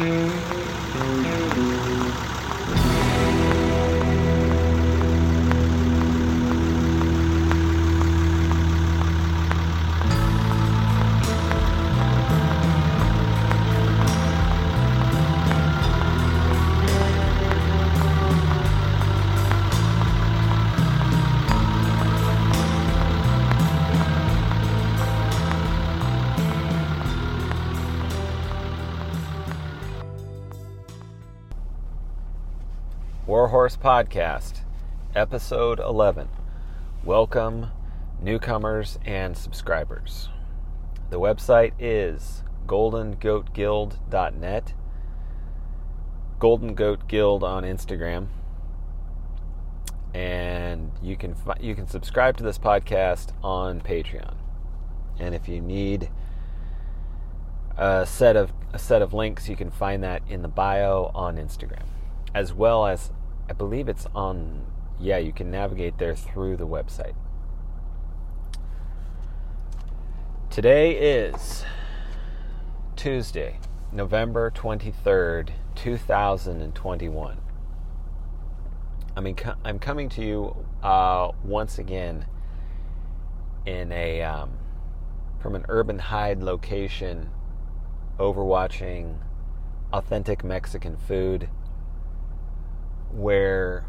Warhorse Podcast, Episode 11. Welcome, newcomers and subscribers. The website is goldengoatguild.net, Golden Goat Guild on Instagram, and you can you can subscribe to this podcast on Patreon. And if you need a set of a set of links, you can find that in the bio on Instagram as well as I believe it's on, yeah, you can navigate there through the website. Today is Tuesday, November 23rd, 2021. I mean, I'm coming to you uh, once again in a um, from an urban hide location, overwatching authentic Mexican food where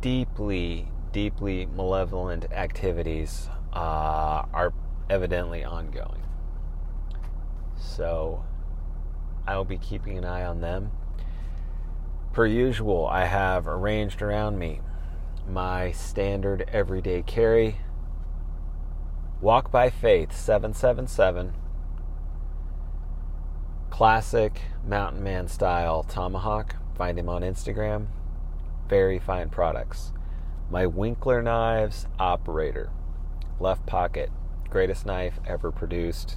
deeply, deeply malevolent activities uh, are evidently ongoing. So I will be keeping an eye on them. Per usual, I have arranged around me my standard everyday carry Walk by Faith 777 classic mountain man style tomahawk Find him on Instagram. Very fine products. My Winkler Knives Operator. Left pocket. Greatest knife ever produced,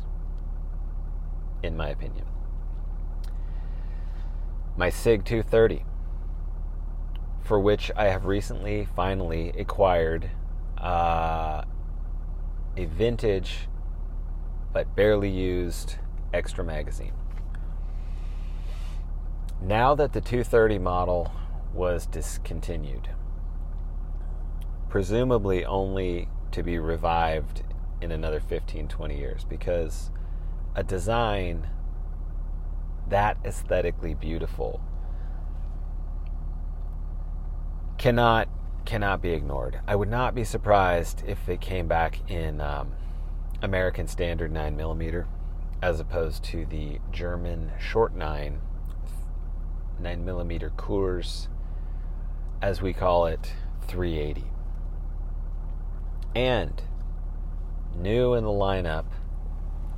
in my opinion. My SIG 230, for which I have recently finally acquired uh, a vintage but barely used extra magazine. Now that the 230 model was discontinued, presumably only to be revived in another 15, 20 years, because a design that aesthetically beautiful cannot cannot be ignored. I would not be surprised if it came back in um, American Standard 9 millimeter, as opposed to the German Short 9 9 millimeter Kurz, as we call it, 380. And new in the lineup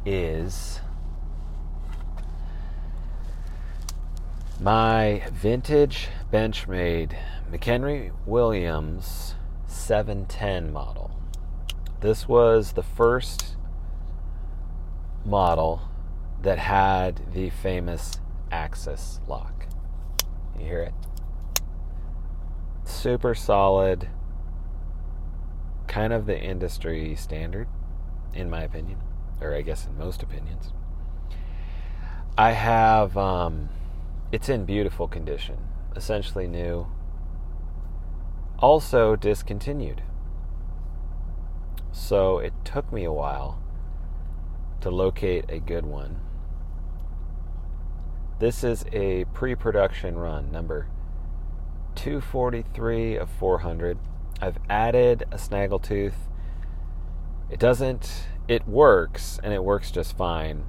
is my vintage Benchmade McHenry Williams 710 model. This was the first model that had the famous Axis lock. You hear it? Super solid, kind of the industry standard, in my opinion, or I guess in most opinions. I have, um, it's in beautiful condition, essentially new, also discontinued. So it took me a while to locate a good one this is a pre production run, number 243 of 400. I've added a snaggletooth. It doesn't, it works, and it works just fine.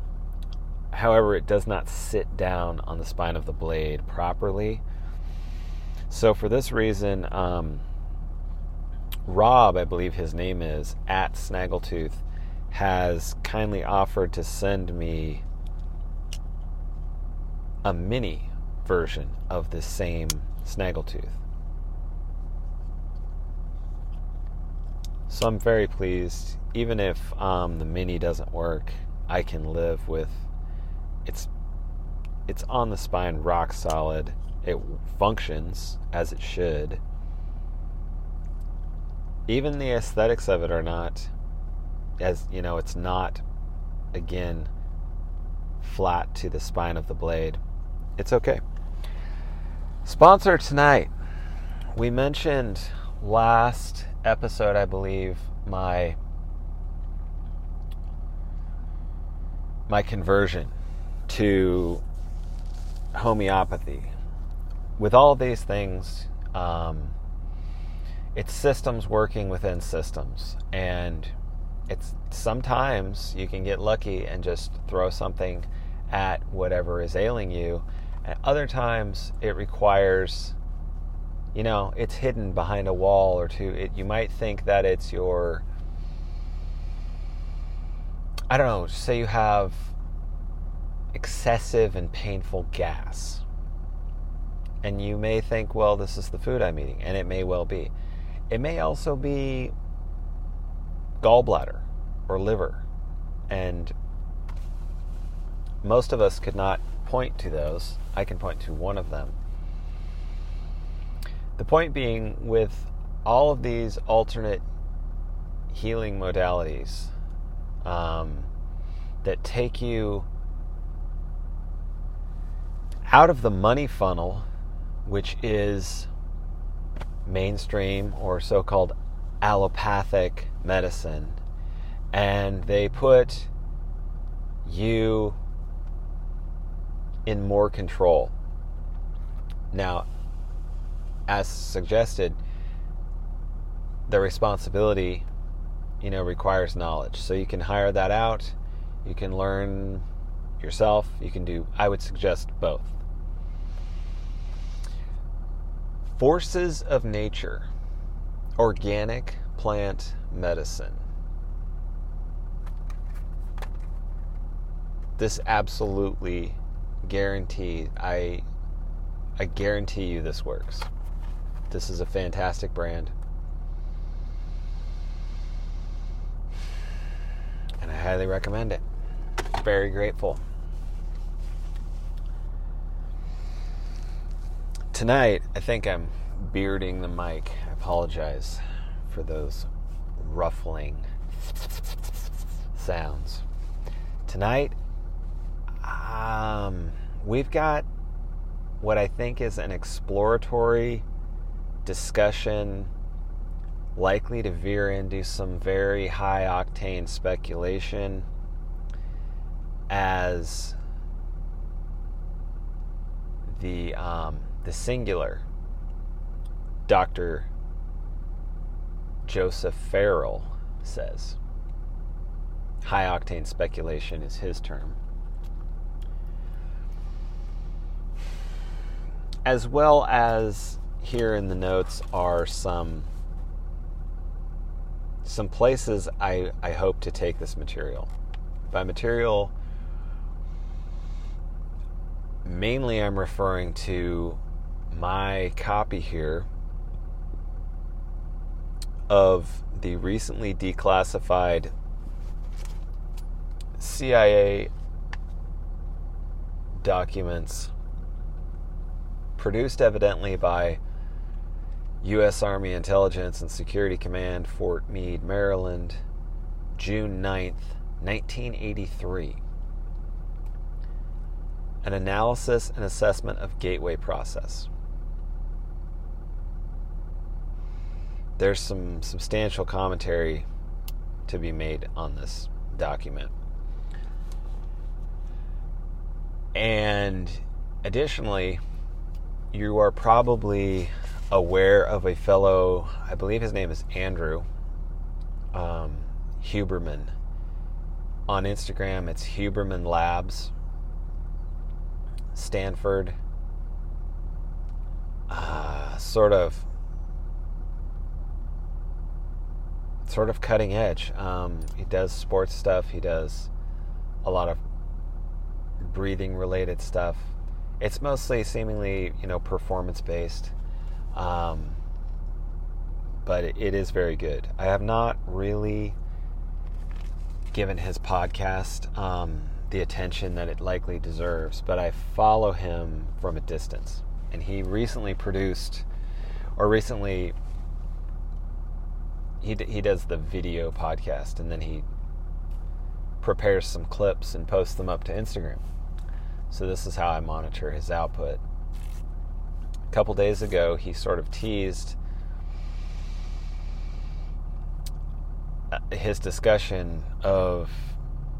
However, it does not sit down on the spine of the blade properly. So, for this reason, um, Rob, I believe his name is, at Snaggletooth, has kindly offered to send me a mini version of the same snaggletooth. So I'm very pleased. Even if um, the mini doesn't work, I can live with it's it's on the spine rock solid. It functions as it should. Even the aesthetics of it are not as you know, it's not again flat to the spine of the blade, it's okay. Sponsor tonight. We mentioned last episode, I believe, my my conversion to homeopathy. With all these things, um, it's systems working within systems, and it's sometimes you can get lucky and just throw something at whatever is ailing you, and other times it requires you know, it's hidden behind a wall or two. It, you might think that it's your, I don't know, say you have excessive and painful gas. And you may think, well, this is the food I'm eating, and it may well be. It may also be gallbladder or liver. And most of us could not point to those. I can point to one of them the point being, with all of these alternate healing modalities um, that take you out of the money funnel, which is mainstream or so called allopathic medicine, and they put you in more control. Now, as suggested, the responsibility, you know, requires knowledge. So you can hire that out. You can learn yourself. You can do, I would suggest both. Forces of nature, organic plant medicine. This absolutely guarantee I I guarantee you this works. This is a fantastic brand. And I highly recommend it. Very grateful. Tonight, I think I'm bearding the mic. I apologize for those ruffling sounds. Tonight, um, we've got what I think is an exploratory discussion likely to veer into some very high octane speculation as the um, the singular Dr. Joseph Farrell says. High octane speculation is his term. As well as here in the notes are some some places I, I hope to take this material. By material, mainly I'm referring to my copy here of the recently declassified CIA documents produced evidently by U.S. Army Intelligence and Security Command, Fort Meade, Maryland, June 9th, 1983. An analysis and assessment of gateway process. There's some substantial commentary to be made on this document. And additionally, you are probably aware of a fellow, I believe his name is Andrew um, Huberman. On Instagram, it's Huberman Labs, Stanford, uh, sort of, sort of cutting edge. Um, he does sports stuff. He does a lot of breathing related stuff. It's mostly seemingly, you know, performance based. Um, but it is very good. I have not really given his podcast um, the attention that it likely deserves, but I follow him from a distance. And he recently produced, or recently, he, he does the video podcast and then he prepares some clips and posts them up to Instagram. So this is how I monitor his output. A couple days ago, he sort of teased uh, his discussion of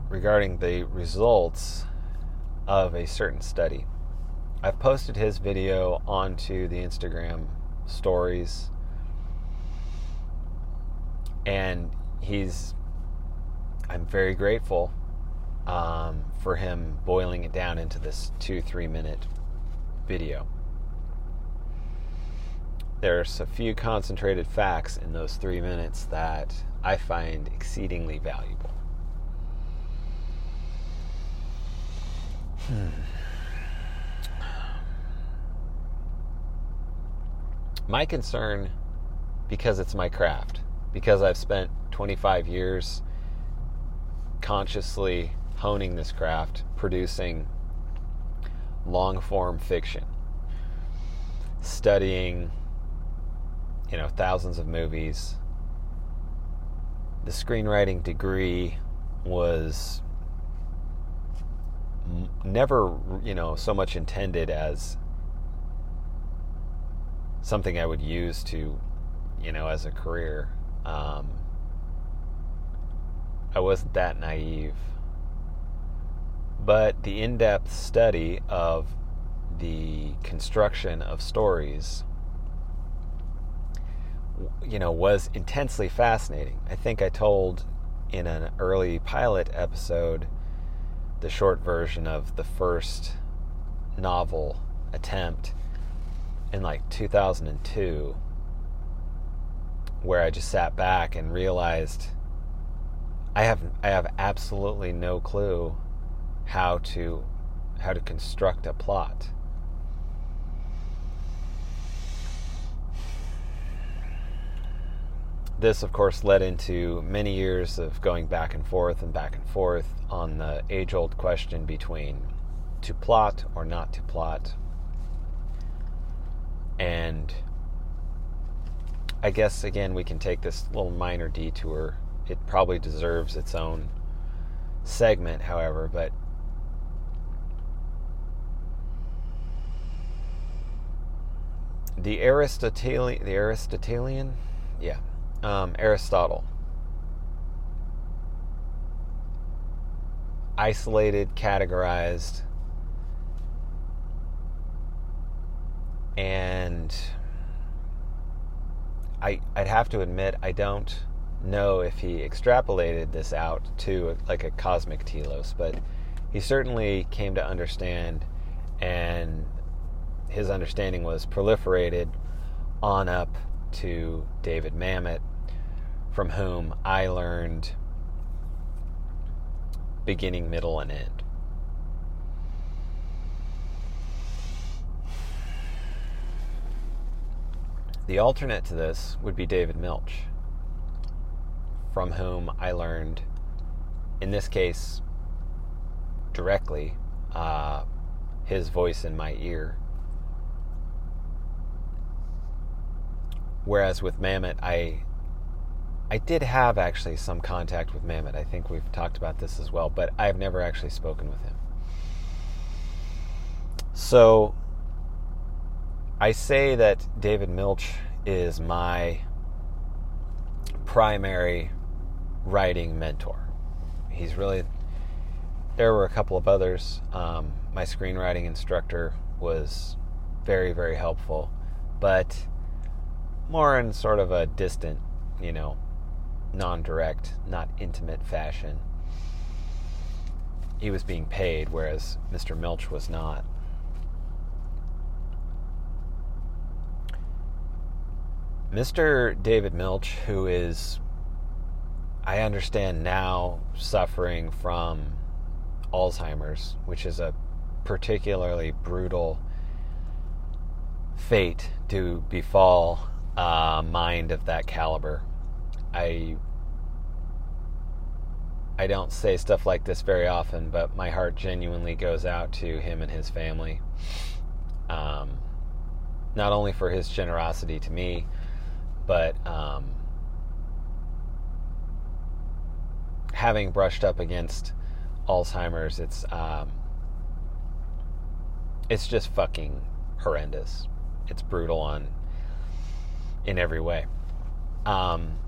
regarding the results of a certain study. I've posted his video onto the Instagram stories and he's I'm very grateful um, for him boiling it down into this two three minute video. There's a few concentrated facts in those three minutes that I find exceedingly valuable. Hmm. My concern, because it's my craft, because I've spent 25 years consciously honing this craft, producing long form fiction, studying, you know, thousands of movies. The screenwriting degree was never, you know, so much intended as something I would use to, you know, as a career. Um, I wasn't that naive. But the in depth study of the construction of stories, you know, was intensely fascinating. I think I told in an early pilot episode the short version of the first novel attempt in like 2002 where I just sat back and realized I have I have absolutely no clue how to how to construct a plot. This, of course, led into many years of going back and forth and back and forth on the age old question between to plot or not to plot, and I guess again we can take this little minor detour. It probably deserves its own segment, however, but the Aristotelian, the Aristotelian, yeah, um, Aristotle, isolated, categorized, and I I'd have to admit I don't know if he extrapolated this out to like a cosmic telos, but he certainly came to understand, and his understanding was proliferated on up to David Mamet, from whom I learned beginning, middle, and end. The alternate to this would be David Milch, from whom I learned, in this case, directly, uh, his voice in my ear. Whereas with Mamet, I I did have actually some contact with Mamet. I think we've talked about this as well, but I've never actually spoken with him. So I say that David Milch is my primary writing mentor. He's really, there were a couple of others. Um, my screenwriting instructor was very, very helpful, but more in sort of a distant, you know, non direct, not intimate fashion. He was being paid, whereas Mr. Milch was not. Mr. David Milch, who is, I understand now, suffering from Alzheimer's, which is a particularly brutal fate to befall a mind of that caliber. I I don't say stuff like this very often, but my heart genuinely goes out to him and his family. Um, not only for his generosity to me, but um, having brushed up against Alzheimer's, it's um, it's just fucking horrendous. It's brutal on in every way. Um,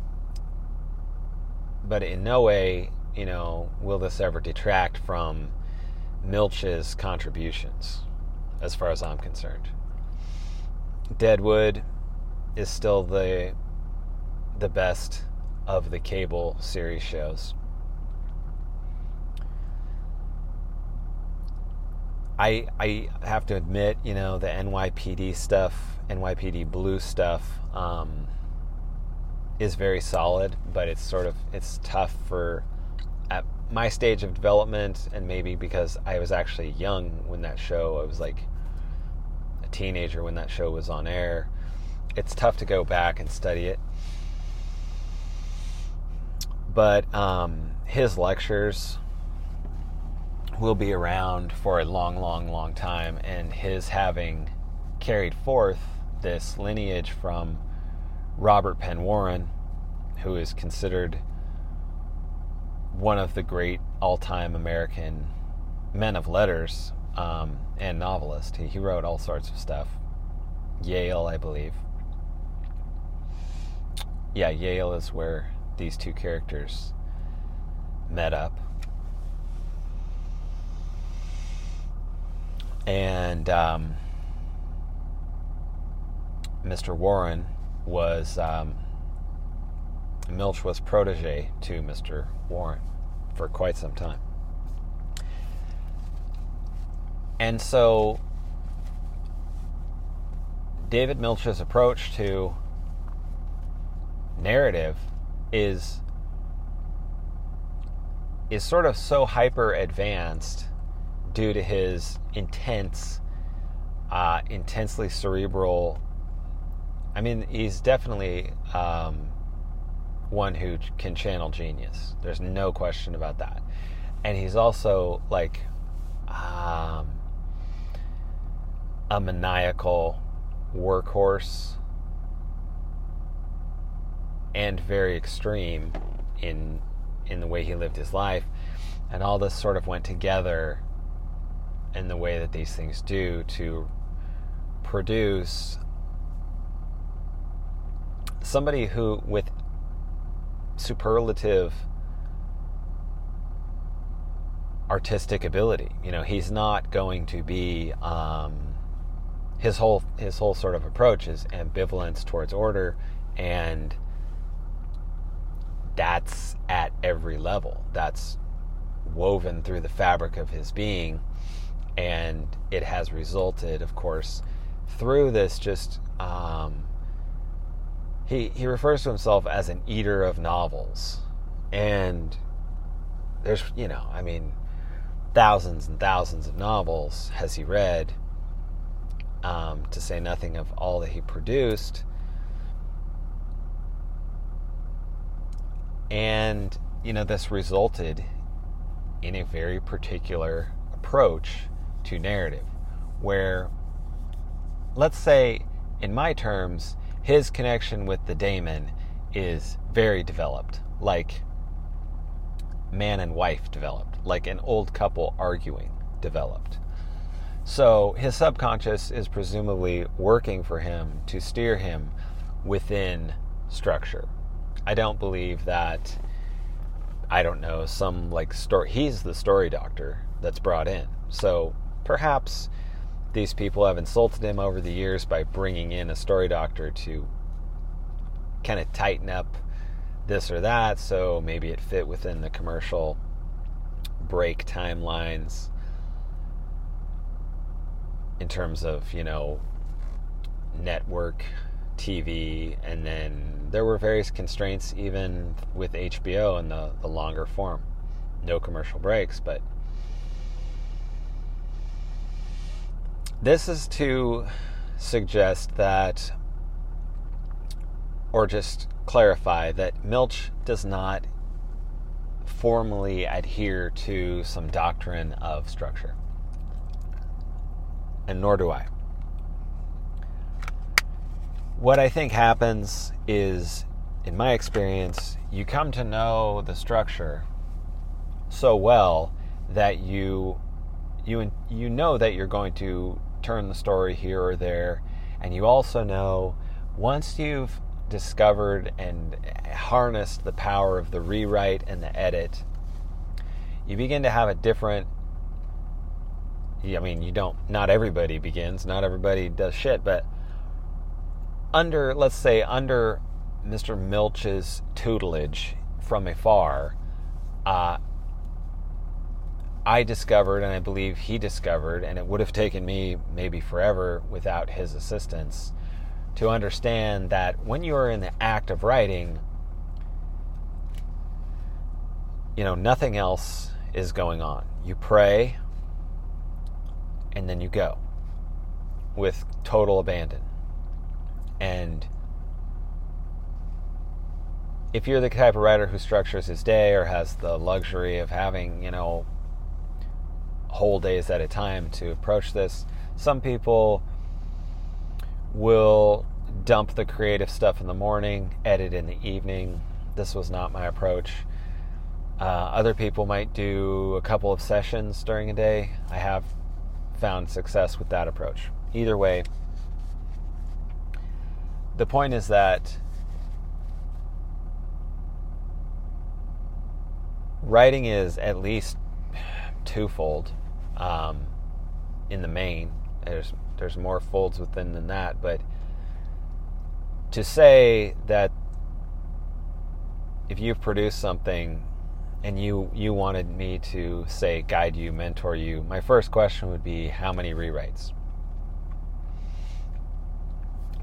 but in no way, you know, will this ever detract from Milch's contributions, as far as I'm concerned. Deadwood is still the the best of the cable series shows. I I have to admit, you know, the NYPD stuff, NYPD Blue stuff, um, is very solid, but it's sort of it's tough for at my stage of development, and maybe because I was actually young when that show, I was like a teenager when that show was on air. It's tough to go back and study it, but um, his lectures will be around for a long, long, long time, and his having carried forth this lineage from Robert Penn Warren, who is considered one of the great all-time American men of letters um, and novelist. He, he wrote all sorts of stuff. Yale, I believe. Yeah, Yale is where these two characters met up. and um, Mr. Warren was um, Milch was protege to Mr. Warren for quite some time, and so David Milch's approach to narrative is is sort of so hyper advanced due to his intense, uh, intensely cerebral. I mean, he's definitely um, one who can channel genius. There's no question about that. And he's also like um, a maniacal workhorse and very extreme in in the way he lived his life and all this sort of went together in the way that these things do to produce somebody who with superlative artistic ability you know he's not going to be um, his whole his whole sort of approach is ambivalence towards order and that's at every level that's woven through the fabric of his being and it has resulted, of course, through this just. Um, he, he refers to himself as an eater of novels. And there's, you know, I mean, thousands and thousands of novels has he read, um, to say nothing of all that he produced. And, you know, this resulted in a very particular approach to narrative, where, let's say, in my terms, his connection with the daemon is very developed, like man and wife developed, like an old couple arguing developed. So his subconscious is presumably working for him to steer him within structure. I don't believe that I don't know some like story he's the story doctor that's brought in. So perhaps these people have insulted him over the years by bringing in a story doctor to kind of tighten up this or that so maybe it fit within the commercial break timelines in terms of you know network TV and then there were various constraints even with HBO and the, the longer form. No commercial breaks but This is to suggest that, or just clarify that Milch does not formally adhere to some doctrine of structure. And nor do I. What I think happens is, in my experience, you come to know the structure so well that you you you know that you're going to turn the story here or there. And you also know once you've discovered and harnessed the power of the rewrite and the edit, you begin to have a different. I mean, you don't, not everybody begins, not everybody does shit, but under, let's say, under Mr. Milch's tutelage from afar, uh, I discovered, and I believe he discovered, and it would have taken me maybe forever without his assistance to understand that when you are in the act of writing, you know, nothing else is going on. You pray and then you go with total abandon. And if you're the type of writer who structures his day or has the luxury of having, you know, whole days at a time to approach this, some people will dump the creative stuff in the morning, edit in the evening. This was not my approach. Uh, other people might do a couple of sessions during a day. I have found success with that approach. Either way, the point is that writing is at least twofold um, in the main. There's there's more folds within than that, but to say that if you've produced something and you you wanted me to say guide you, mentor you, my first question would be how many rewrites?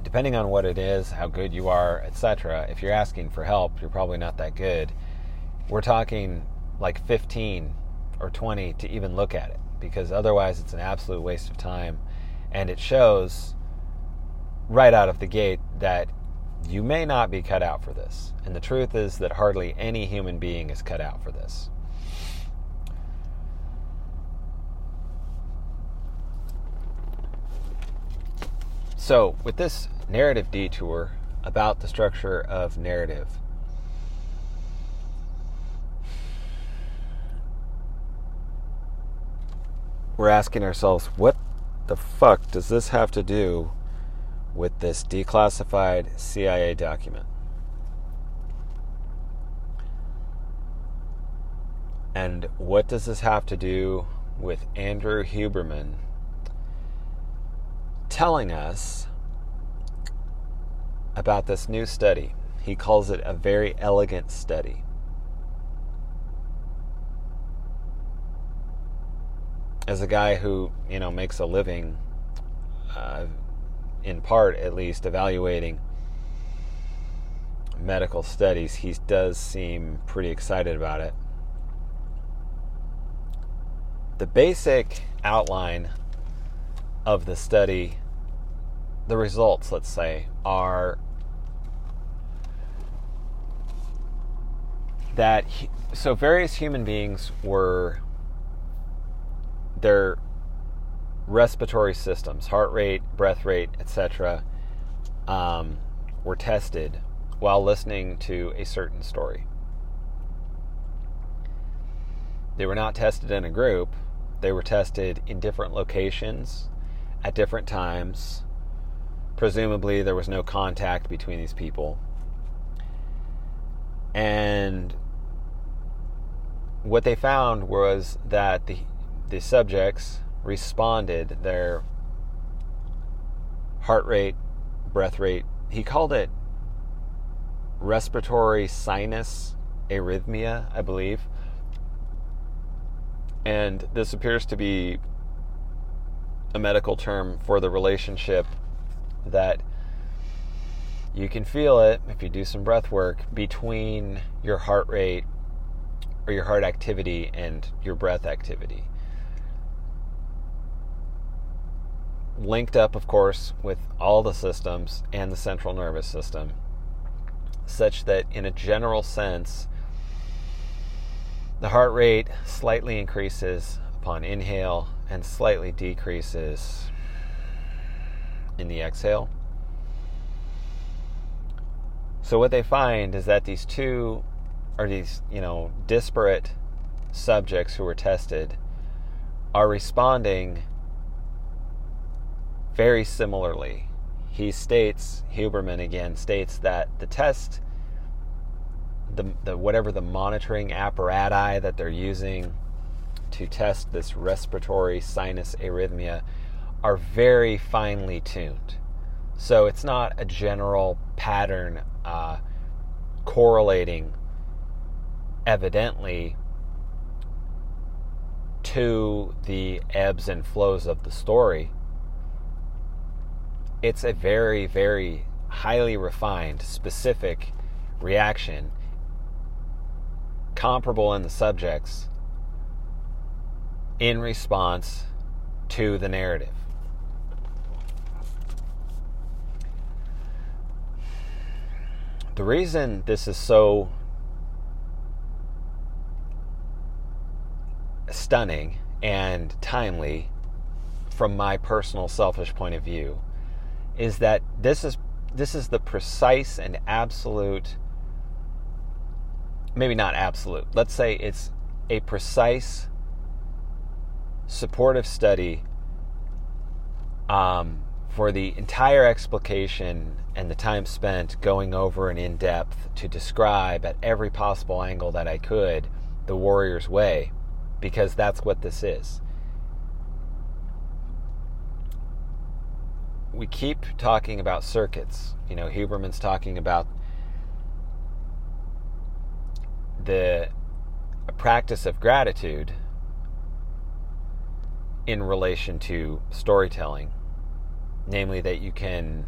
Depending on what it is, how good you are, etc. If you're asking for help, you're probably not that good. We're talking like 15 or 20 to even look at it because otherwise it's an absolute waste of time and it shows right out of the gate that you may not be cut out for this. And the truth is that hardly any human being is cut out for this. So, with this narrative detour about the structure of narrative, we're asking ourselves, what the fuck does this have to do with this declassified CIA document? And what does this have to do with Andrew Huberman telling us about this new study? He calls it a very elegant study. As a guy who you know makes a living, uh, in part at least, evaluating medical studies, he does seem pretty excited about it. The basic outline of the study, the results, let's say, are that so various human beings were their respiratory systems, heart rate, breath rate, etc., um, were tested while listening to a certain story. They were not tested in a group, they were tested in different locations at different times. Presumably, there was no contact between these people. And what they found was that the the subjects responded, their heart rate, breath rate, he called it respiratory sinus arrhythmia, I believe. And this appears to be a medical term for the relationship that you can feel it if you do some breath work between your heart rate or your heart activity and your breath activity. Linked up, of course, with all the systems and the central nervous system, such that in a general sense, the heart rate slightly increases upon inhale and slightly decreases in the exhale. So what they find is that these two are these, you know, disparate subjects who were tested are responding very similarly. He states, Huberman again states that the test, the, the whatever the monitoring apparatus that they're using to test this respiratory sinus arrhythmia are very finely tuned. So it's not a general pattern uh, correlating evidently to the ebbs and flows of the story. It's a very, very highly refined, specific reaction, comparable in the subjects, in response to the narrative. The reason this is so stunning and timely from my personal selfish point of view is that this is this is the precise and absolute maybe not absolute let's say it's a precise supportive study um, for the entire explication and the time spent going over and in depth to describe at every possible angle that I could the warrior's way, because that's what this is. We keep talking about circuits. You know, Huberman's talking about the practice of gratitude in relation to storytelling, namely that you can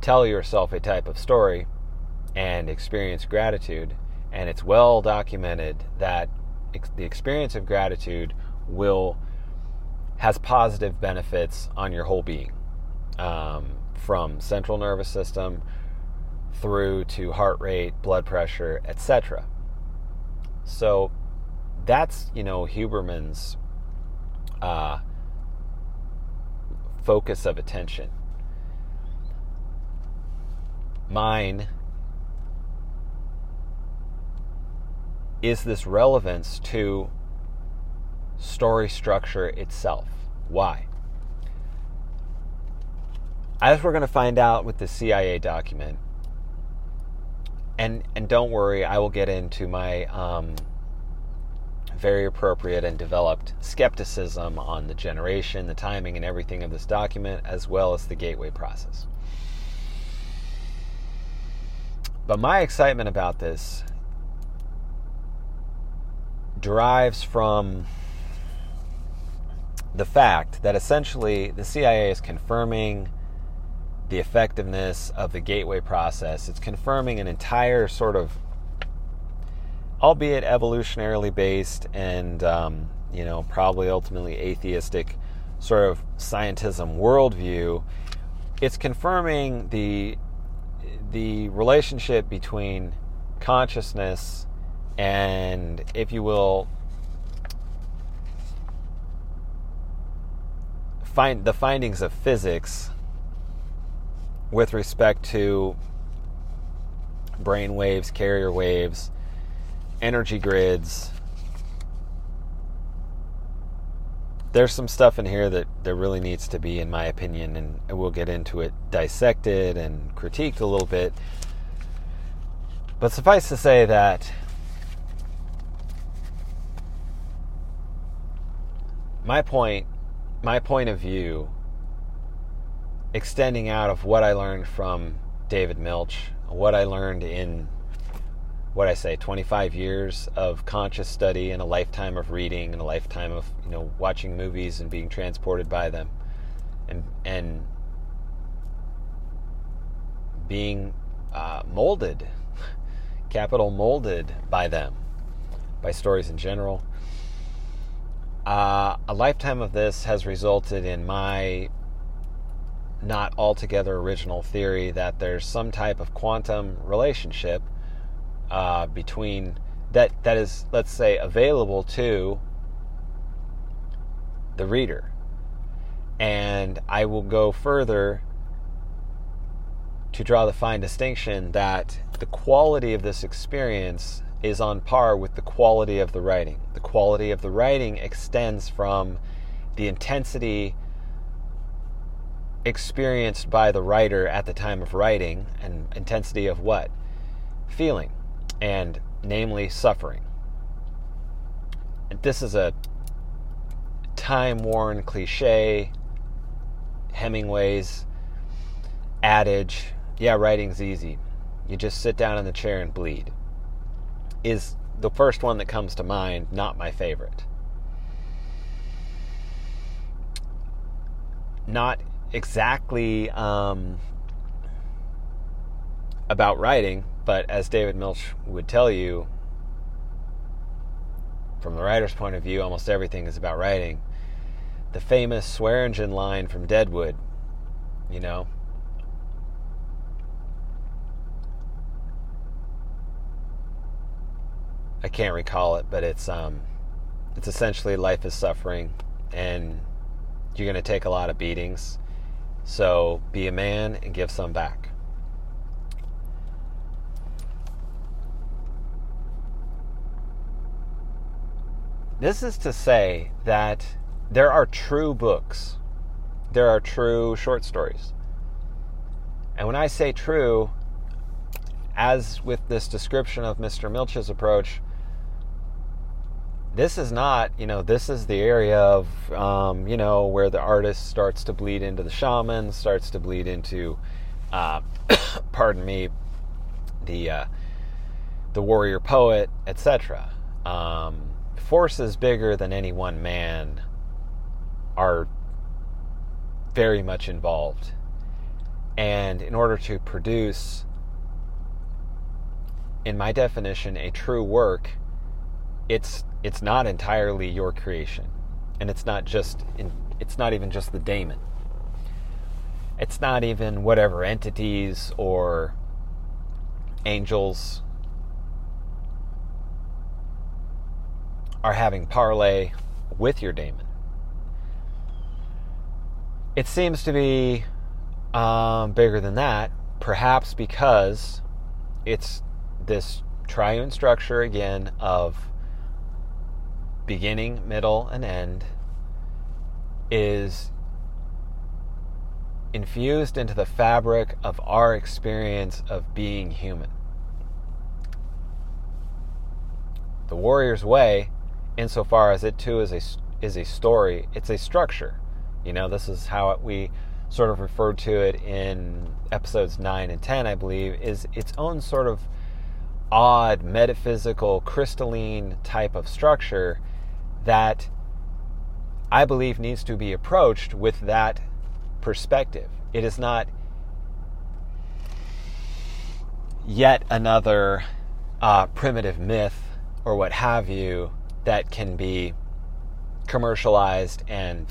tell yourself a type of story and experience gratitude, and it's well documented that ex- the experience of gratitude will has positive benefits on your whole being, um, from central nervous system through to heart rate, blood pressure, etc. So that's you know Huberman's uh, focus of attention. Mine is this relevance to story structure itself. Why? As we're going to find out with the CIA document, and and don't worry, I will get into my um, very appropriate and developed skepticism on the generation, the timing, and everything of this document, as well as the gateway process. But my excitement about this derives from the fact that essentially the CIA is confirming the effectiveness of the gateway process. It's confirming an entire sort of albeit evolutionarily based and um, you know probably ultimately atheistic sort of scientism worldview, it's confirming the the relationship between consciousness and, if you will, find the findings of physics with respect to brain waves, carrier waves, energy grids. There's some stuff in here that there really needs to be, in my opinion, and we'll get into it dissected and critiqued a little bit. But suffice to say that my point, my point of view, extending out of what I learned from David Milch, what I learned in what I say, 25 years of conscious study and a lifetime of reading and a lifetime of you know watching movies and being transported by them, and and being uh, molded, capital molded by them, by stories in general. Uh, a lifetime of this has resulted in my not altogether original theory that there's some type of quantum relationship uh, between that that is let's say available to the reader. And i will go further to draw the fine distinction that the quality of this experience is on par with the quality of the writing. The quality of the writing extends from the intensity experienced by the writer at the time of writing and intensity of what? Feeling, and namely suffering. This is a time worn cliche, Hemingway's adage yeah, writing's easy. You just sit down in the chair and bleed. Is the first one that comes to mind, not my favorite. Not exactly um, about writing, but as David Milch would tell you, from the writer's point of view, almost everything is about writing. The famous Swearengen line from Deadwood, you know, I can't recall it, but it's um, it's essentially life is suffering, and you're going to take a lot of beatings. So be a man and give some back. This is to say that there are true books, there are true short stories. And when I say true, as with this description of Mr. Milch's approach, this is not, you know, this is the area of, um, you know, where the artist starts to bleed into the shaman, starts to bleed into, uh, pardon me, the uh, the warrior poet, etc. Um, forces bigger than any one man are very much involved, and in order to produce, in my definition, a true work, it's it's not entirely your creation, and it's not just in, it's not even just the daemon. It's not even whatever entities or angels are having parley with your daemon. It seems to be um, bigger than that, perhaps because it's this triune structure again of beginning, middle, and end is infused into the fabric of our experience of being human. The warrior's way, insofar as it too is a, is a story, it's a structure. You know, this is how it, we sort of referred to it in episodes 9 and 10, I believe, is its own sort of odd, metaphysical, crystalline type of structure that I believe needs to be approached with that perspective. It is not yet another uh, primitive myth or what have you that can be commercialized and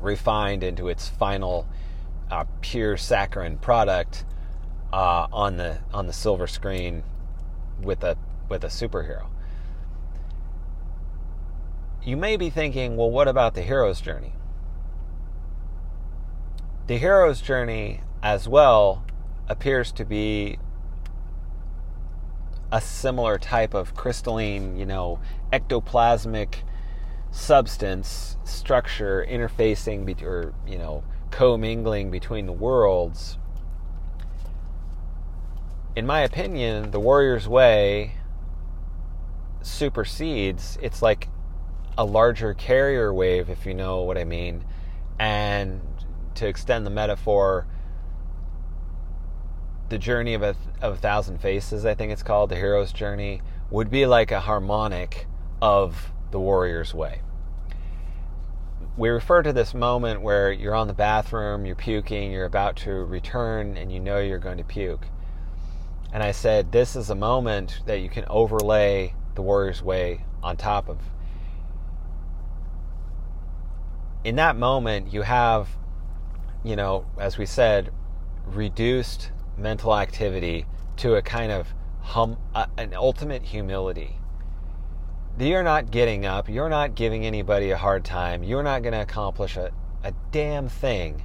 refined into its final uh, pure saccharine product uh, on the on the silver screen with a with a superhero you may be thinking, well, what about the hero's journey? The hero's journey, as well, appears to be a similar type of crystalline, you know, ectoplasmic substance structure interfacing be- or you know commingling between the worlds in my opinion the warrior's way supersedes it's like a larger carrier wave, if you know what I mean. And to extend the metaphor, the journey of a, of a thousand faces, I think it's called, the hero's journey, would be like a harmonic of the warrior's way. We refer to this moment where you're on the bathroom, you're puking, you're about to return, and you know you're going to puke. And I said, this is a moment that you can overlay the warrior's way on top of in that moment, you have, you know, as we said, reduced mental activity to a kind of hum, uh, an ultimate humility. You're not getting up. You're not giving anybody a hard time. You're not going to accomplish a, a damn thing.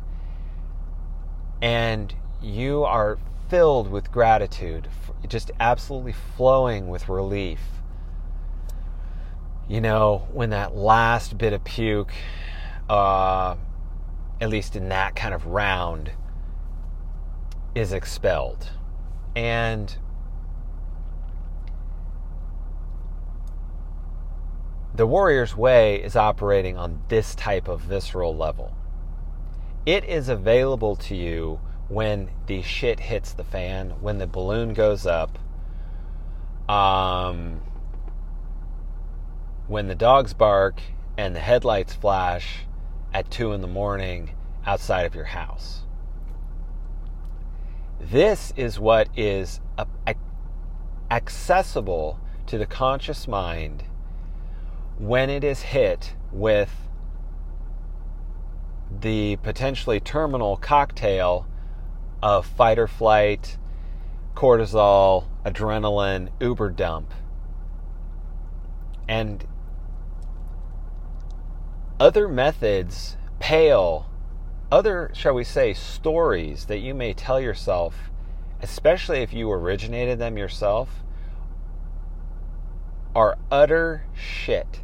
And you are filled with gratitude, just absolutely flowing with relief. You know, when that last bit of puke uh, at least in that kind of round, is expelled. And the Warrior's Way is operating on this type of visceral level. It is available to you when the shit hits the fan, when the balloon goes up, um, when the dogs bark and the headlights flash at 2 in the morning outside of your house. This is what is accessible to the conscious mind when it is hit with the potentially terminal cocktail of fight or flight, cortisol, adrenaline, uber dump. And other methods pale, other, shall we say, stories that you may tell yourself, especially if you originated them yourself, are utter shit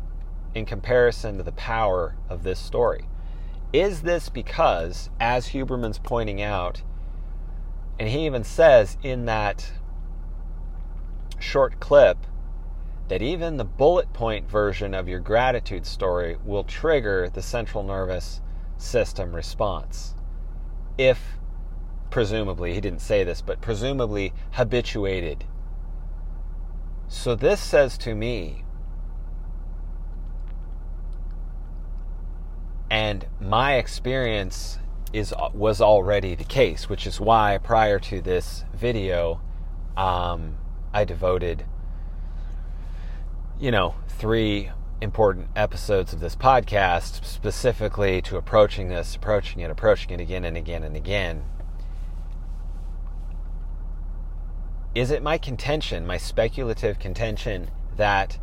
in comparison to the power of this story. Is this because, as Huberman's pointing out, and he even says in that short clip that even the bullet point version of your gratitude story will trigger the central nervous system response. If, presumably, he didn't say this, but presumably habituated. So this says to me and my experience is was already the case, which is why prior to this video, um, I devoted, you know, three important episodes of this podcast specifically to approaching this, approaching it, approaching it again and again and again. Is it my contention, my speculative contention, that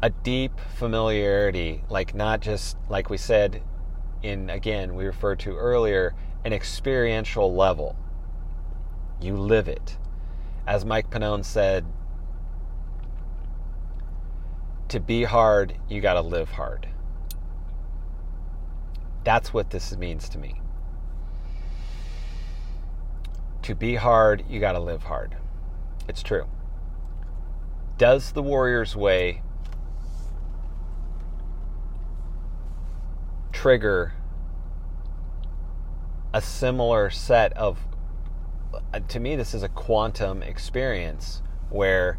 a deep familiarity, like not just like we said in again we referred to earlier, an experiential level. You live it. As Mike Pannone said, to be hard, you got to live hard. That's what this means to me. To be hard, you got to live hard. It's true. Does the Warrior's Way trigger a similar set of uh, to me this is a quantum experience where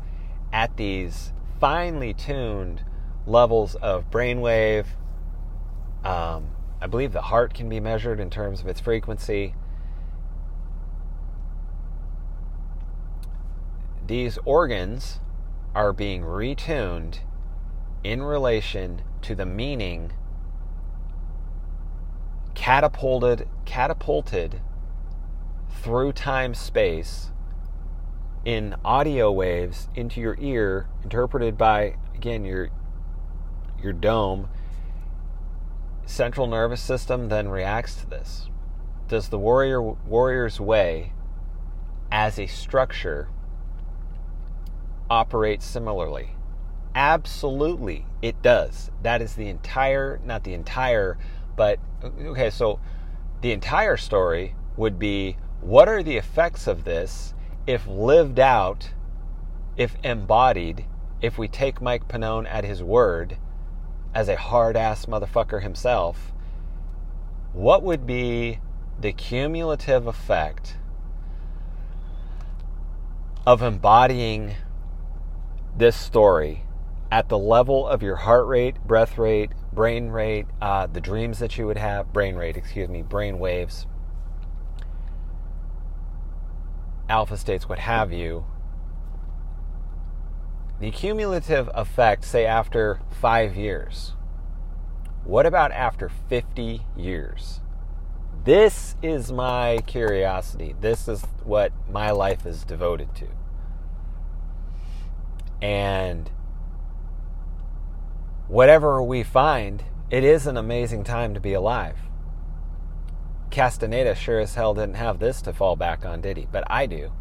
at these finely tuned levels of brainwave. Um, i believe the heart can be measured in terms of its frequency. These organs are being retuned in relation to the meaning catapulted catapulted through time space in audio waves into your ear interpreted by again your your dome. Central nervous system then reacts to this. Does the warrior warrior's way as a structure operate similarly? Absolutely it does. That is the entire not the entire but okay, so the entire story would be what are the effects of this if lived out, if embodied, if we take Mike Pannone at his word as a hard ass motherfucker himself? What would be the cumulative effect of embodying this story at the level of your heart rate, breath rate, brain rate, uh, the dreams that you would have, brain rate, excuse me, brain waves, alpha states, what have you. The cumulative effect, say after five years. What about after 50 years? This is my curiosity. This is what my life is devoted to. And whatever we find, it is an amazing time to be alive. Castaneda sure as hell didn't have this to fall back on, did he? But I do.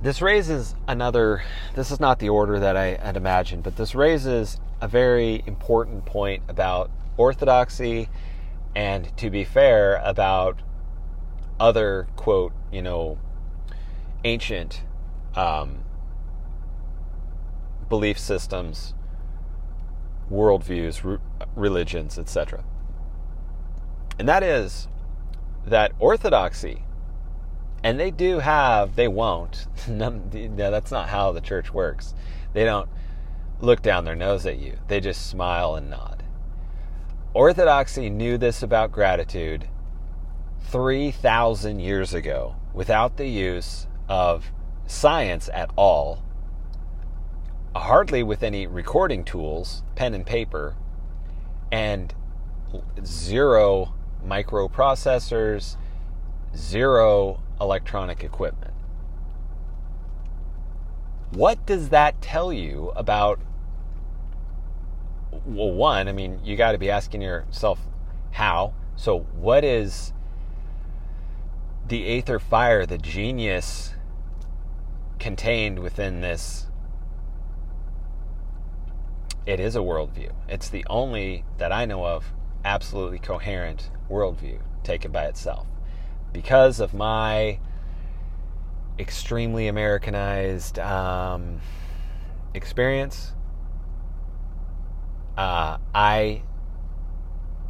This raises another, this is not the order that I had imagined, but this raises a very important point about orthodoxy and, to be fair, about other, quote, you know, ancient um, belief systems, worldviews, re- religions, etc. And that is that orthodoxy, and they do have, they won't, no, that's not how the church works. They don't look down their nose at you, they just smile and nod. Orthodoxy knew this about gratitude 3,000 years ago without the use of science at all, hardly with any recording tools, pen and paper, and zero microprocessors, zero electronic equipment. What does that tell you about? Well, one, I mean, you got to be asking yourself how. So, what is the Aether Fire, the genius contained within this? It is a worldview. It's the only that I know of absolutely coherent worldview taken by itself. Because of my extremely Americanized um, experience, uh, I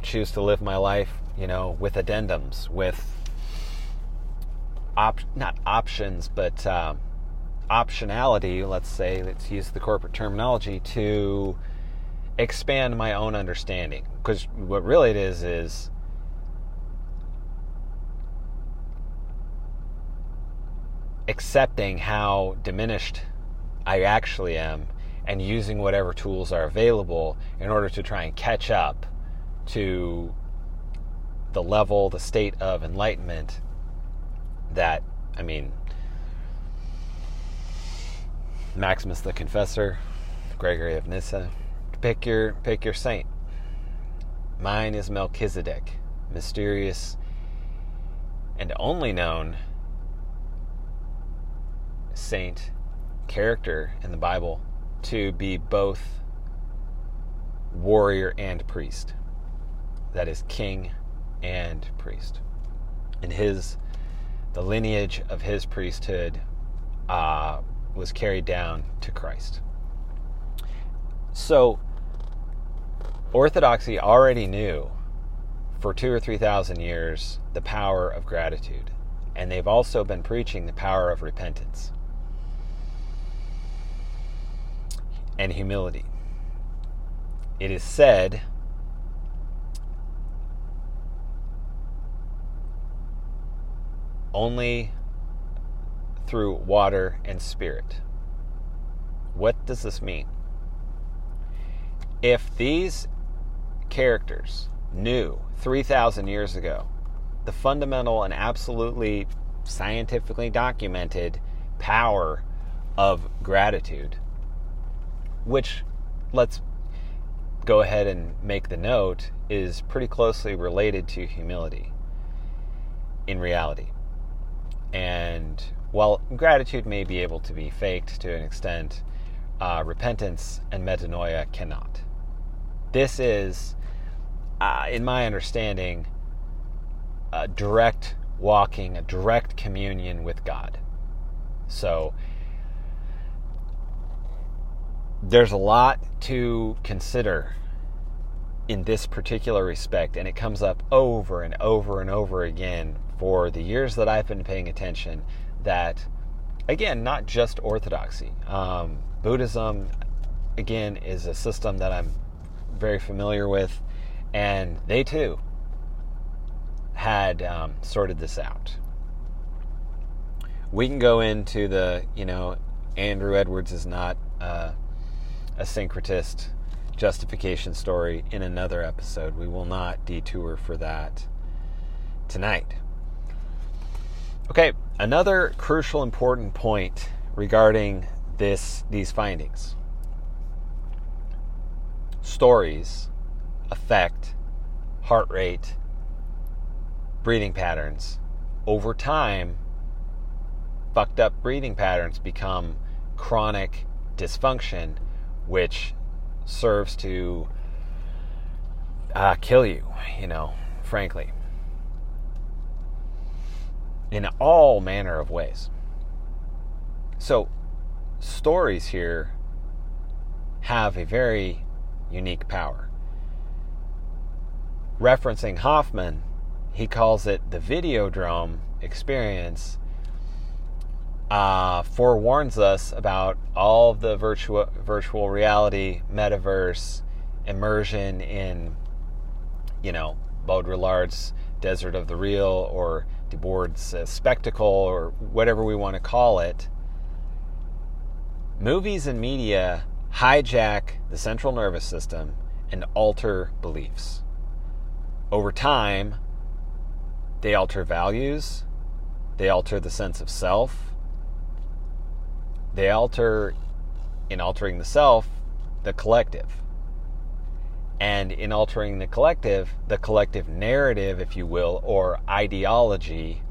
choose to live my life, you know, with addendums, with op- not options, but uh, optionality. Let's say, let's use the corporate terminology to expand my own understanding. Because what really it is is accepting how diminished I actually am and using whatever tools are available in order to try and catch up to the level, the state of enlightenment that, I mean, Maximus the Confessor, Gregory of Nyssa, pick your pick your saint. Mine is Melchizedek, mysterious and only known saint character in the Bible to be both warrior and priest. That is king and priest. And his the lineage of his priesthood uh, was carried down to Christ. So Orthodoxy already knew for two or three thousand years the power of gratitude, and they've also been preaching the power of repentance and humility. It is said only through water and spirit. What does this mean? If these characters knew 3,000 years ago the fundamental and absolutely scientifically documented power of gratitude, which, let's go ahead and make the note, is pretty closely related to humility in reality. And while gratitude may be able to be faked to an extent, uh, repentance and metanoia cannot. This is uh, in my understanding, a direct walking, a direct communion with God. So there's a lot to consider in this particular respect, and it comes up over and over and over again for the years that I've been paying attention. That, again, not just Orthodoxy. Um, Buddhism, again, is a system that I'm very familiar with and they too had um, sorted this out. We can go into the, you know, Andrew Edwards is not uh, a syncretist justification story in another episode. We will not detour for that tonight. Okay, another crucial important point regarding this these findings. Stories affect heart rate, breathing patterns. Over time, fucked up breathing patterns become chronic dysfunction, which serves to uh, kill you, you know, frankly, in all manner of ways. So, stories here have a very unique power. Referencing Hoffman, he calls it the Videodrome experience uh, forewarns us about all the virtual virtual reality, metaverse, immersion in, you know, Baudrillard's Desert of the Real or Debord's uh, Spectacle or whatever we want to call it. Movies and media hijack the central nervous system and alter beliefs. Over time, they alter values, they alter the sense of self, they alter, in altering the self, the collective. And in altering the collective, the collective narrative, if you will, or ideology,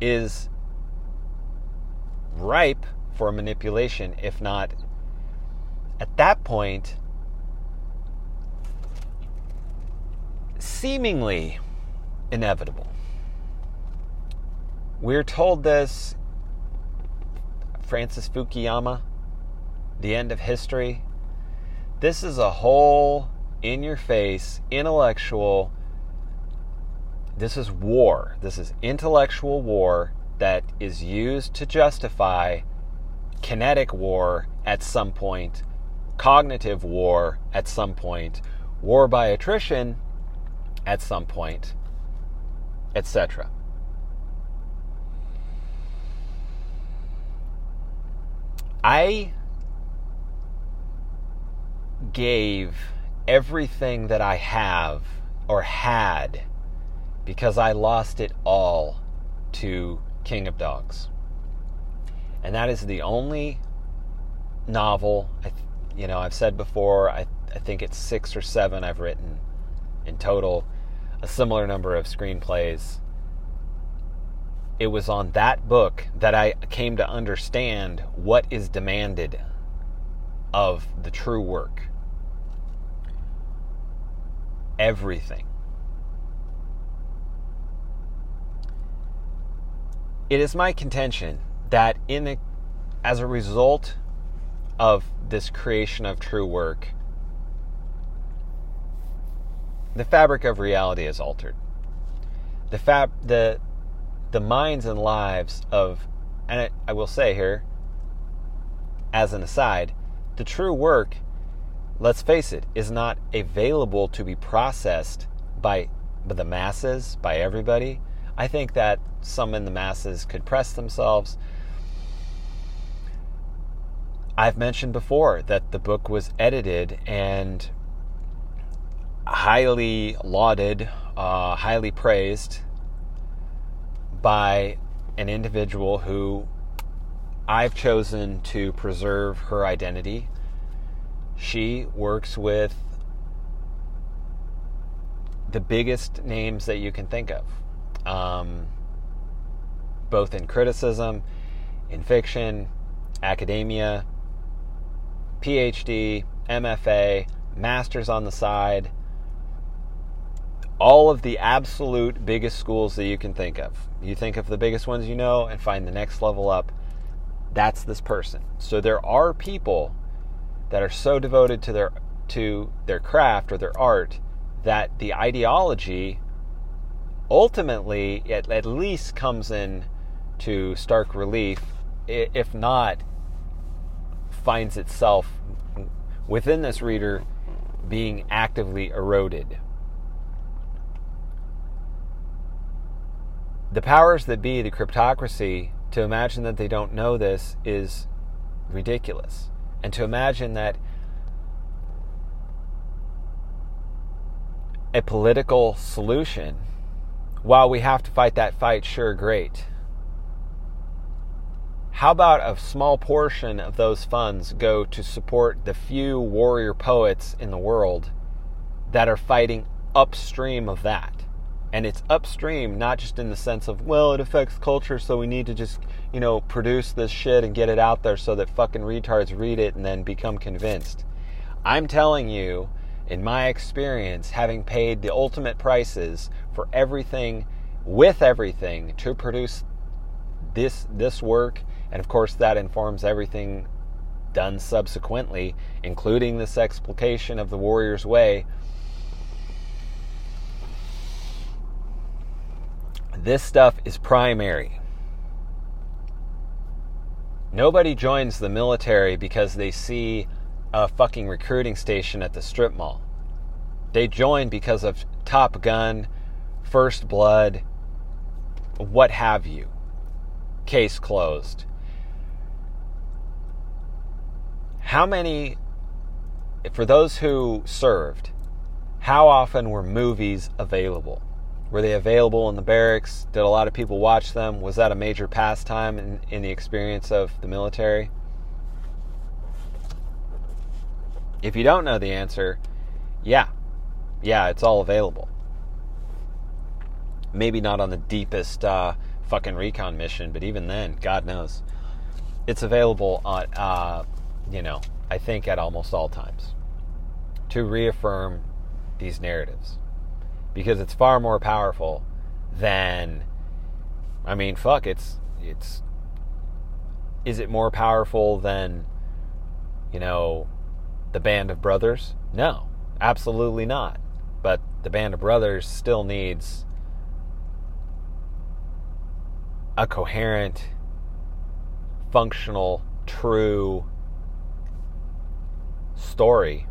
is ripe for manipulation, if not at that point, seemingly inevitable. We're told this Francis Fukuyama, The End of History. This is a whole in your face, intellectual. This is war. This is intellectual war that is used to justify kinetic war at some point, cognitive war at some point, war by attrition at some point, etc. I gave everything that I have or had because I lost it all to King of Dogs. And that is the only novel, I, you know, I've said before, I, I think it's six or seven I've written in total, a similar number of screenplays it was on that book that I came to understand what is demanded of the true work. Everything. It is my contention that in a, as a result of this creation of true work, the fabric of reality is altered. The fab the the minds and lives of, and I will say here, as an aside, the true work, let's face it, is not available to be processed by, the masses, by everybody. I think that some in the masses could press themselves. I've mentioned before that the book was edited and highly lauded, uh, highly praised by an individual who I've chosen to preserve her identity. She works with the biggest names that you can think of, um, both in criticism, in fiction, academia, PhD, MFA, masters on the side, all of the absolute biggest schools that you can think of. You think of the biggest ones you know and find the next level up. That's this person. So there are people that are so devoted to their to their craft or their art that the ideology ultimately at, at least comes in to stark relief if not finds itself within this reader being actively eroded the powers that be, the cryptocracy, to imagine that they don't know this is ridiculous. And to imagine that a political solution, while we have to fight that fight, sure, great. How about a small portion of those funds go to support the few warrior poets in the world that are fighting upstream of that? And it's upstream, not just in the sense of, well, it affects culture, so we need to just, you know, produce this shit and get it out there so that fucking retards read it and then become convinced. I'm telling you, in my experience, having paid the ultimate prices for everything, with everything, to produce this this work, and of course that informs everything done subsequently, including this explication of the warrior's way. This stuff is primary. Nobody joins the military because they see a fucking recruiting station at the strip mall. They join because of Top Gun, First Blood, what have you. Case closed. How many, for those who served, how often were movies available? Were they available in the barracks? Did a lot of people watch them? Was that a major pastime in, in the experience of the military? If you don't know the answer, yeah, yeah, it's all available. Maybe not on the deepest uh, fucking recon mission, but even then, God knows, it's available on, uh, you know, I think at almost all times to reaffirm these narratives because it's far more powerful than, I mean, fuck, it's it's. Is it more powerful than, you know, the Band of Brothers? No, absolutely not. But the Band of Brothers still needs a coherent, functional, true story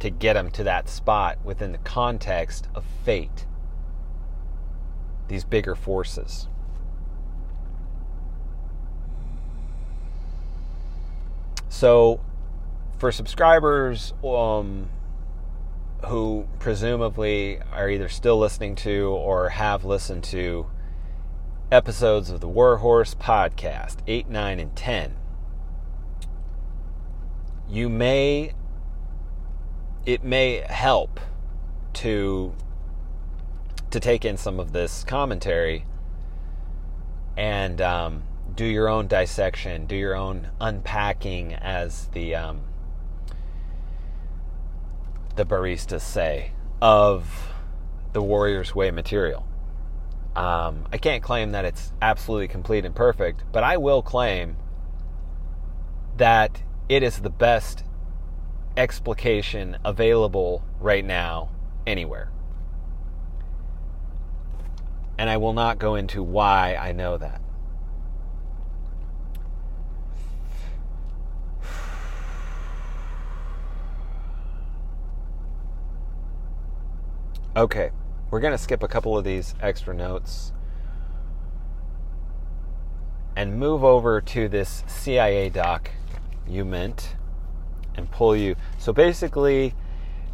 to get them to that spot within the context of fate. These bigger forces. So for subscribers um, who presumably are either still listening to or have listened to episodes of the Warhorse podcast, 8, 9, and 10, you may, it may help to to take in some of this commentary and um, do your own dissection, do your own unpacking, as the um, the baristas say, of the Warrior's Way material. Um, I can't claim that it's absolutely complete and perfect, but I will claim that it is the best explication available right now anywhere. And I will not go into why I know that. Okay, we're going to skip a couple of these extra notes and move over to this CIA doc you meant and pull you. So basically,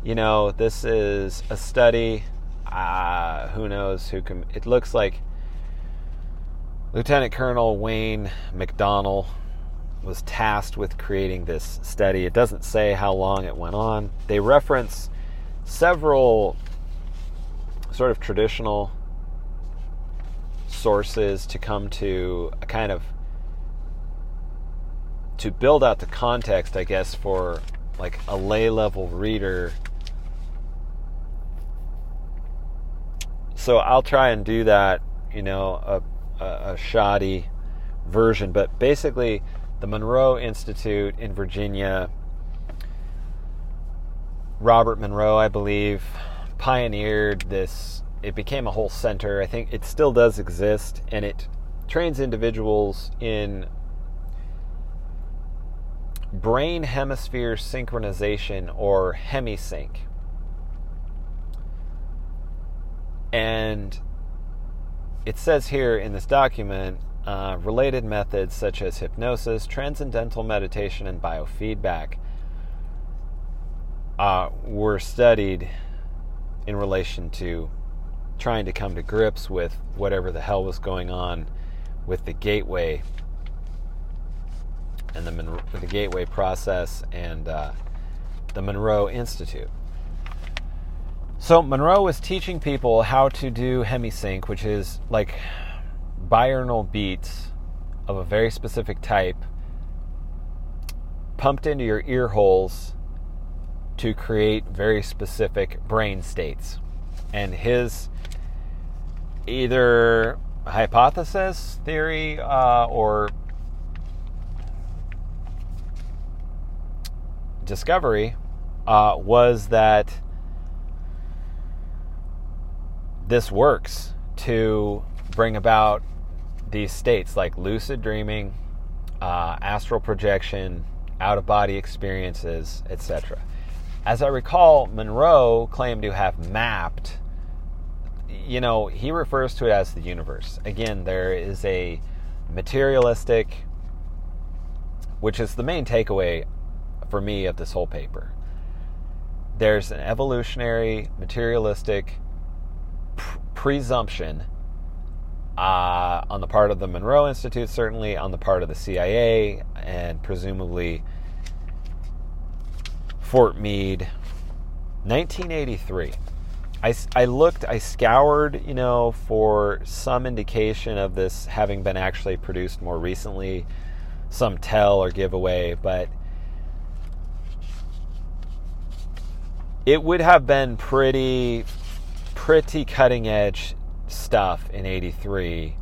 you know, this is a study. Uh, who knows who can? It looks like Lieutenant Colonel Wayne McDonnell was tasked with creating this study. It doesn't say how long it went on. They reference several sort of traditional sources to come to a kind of to build out the context, I guess, for like a lay level reader. So I'll try and do that, you know, a, a, a shoddy version, but basically, the Monroe Institute in Virginia, Robert Monroe, I believe, pioneered this. It became a whole center. I think it still does exist, and it trains individuals in brain hemisphere synchronization or hemisync. And it says here in this document uh, related methods such as hypnosis, transcendental meditation, and biofeedback uh, were studied in relation to trying to come to grips with whatever the hell was going on with the gateway and the, the gateway process and uh, the Monroe Institute. So Monroe was teaching people how to do hemisync, which is like binaural beats of a very specific type pumped into your ear holes to create very specific brain states. And his either hypothesis, theory, uh, or discovery uh, was that this works to bring about these states like lucid dreaming, uh, astral projection, out of body experiences, etc. As I recall, Monroe claimed to have mapped, you know, he refers to it as the universe. Again, there is a materialistic, which is the main takeaway for me of this whole paper. There's an evolutionary, materialistic presumption uh, on the part of the Monroe Institute, certainly on the part of the CIA, and presumably Fort Meade. 1983. I, I looked, I scoured, you know, for some indication of this having been actually produced more recently, some tell or giveaway, but it would have been pretty pretty cutting edge stuff in 83.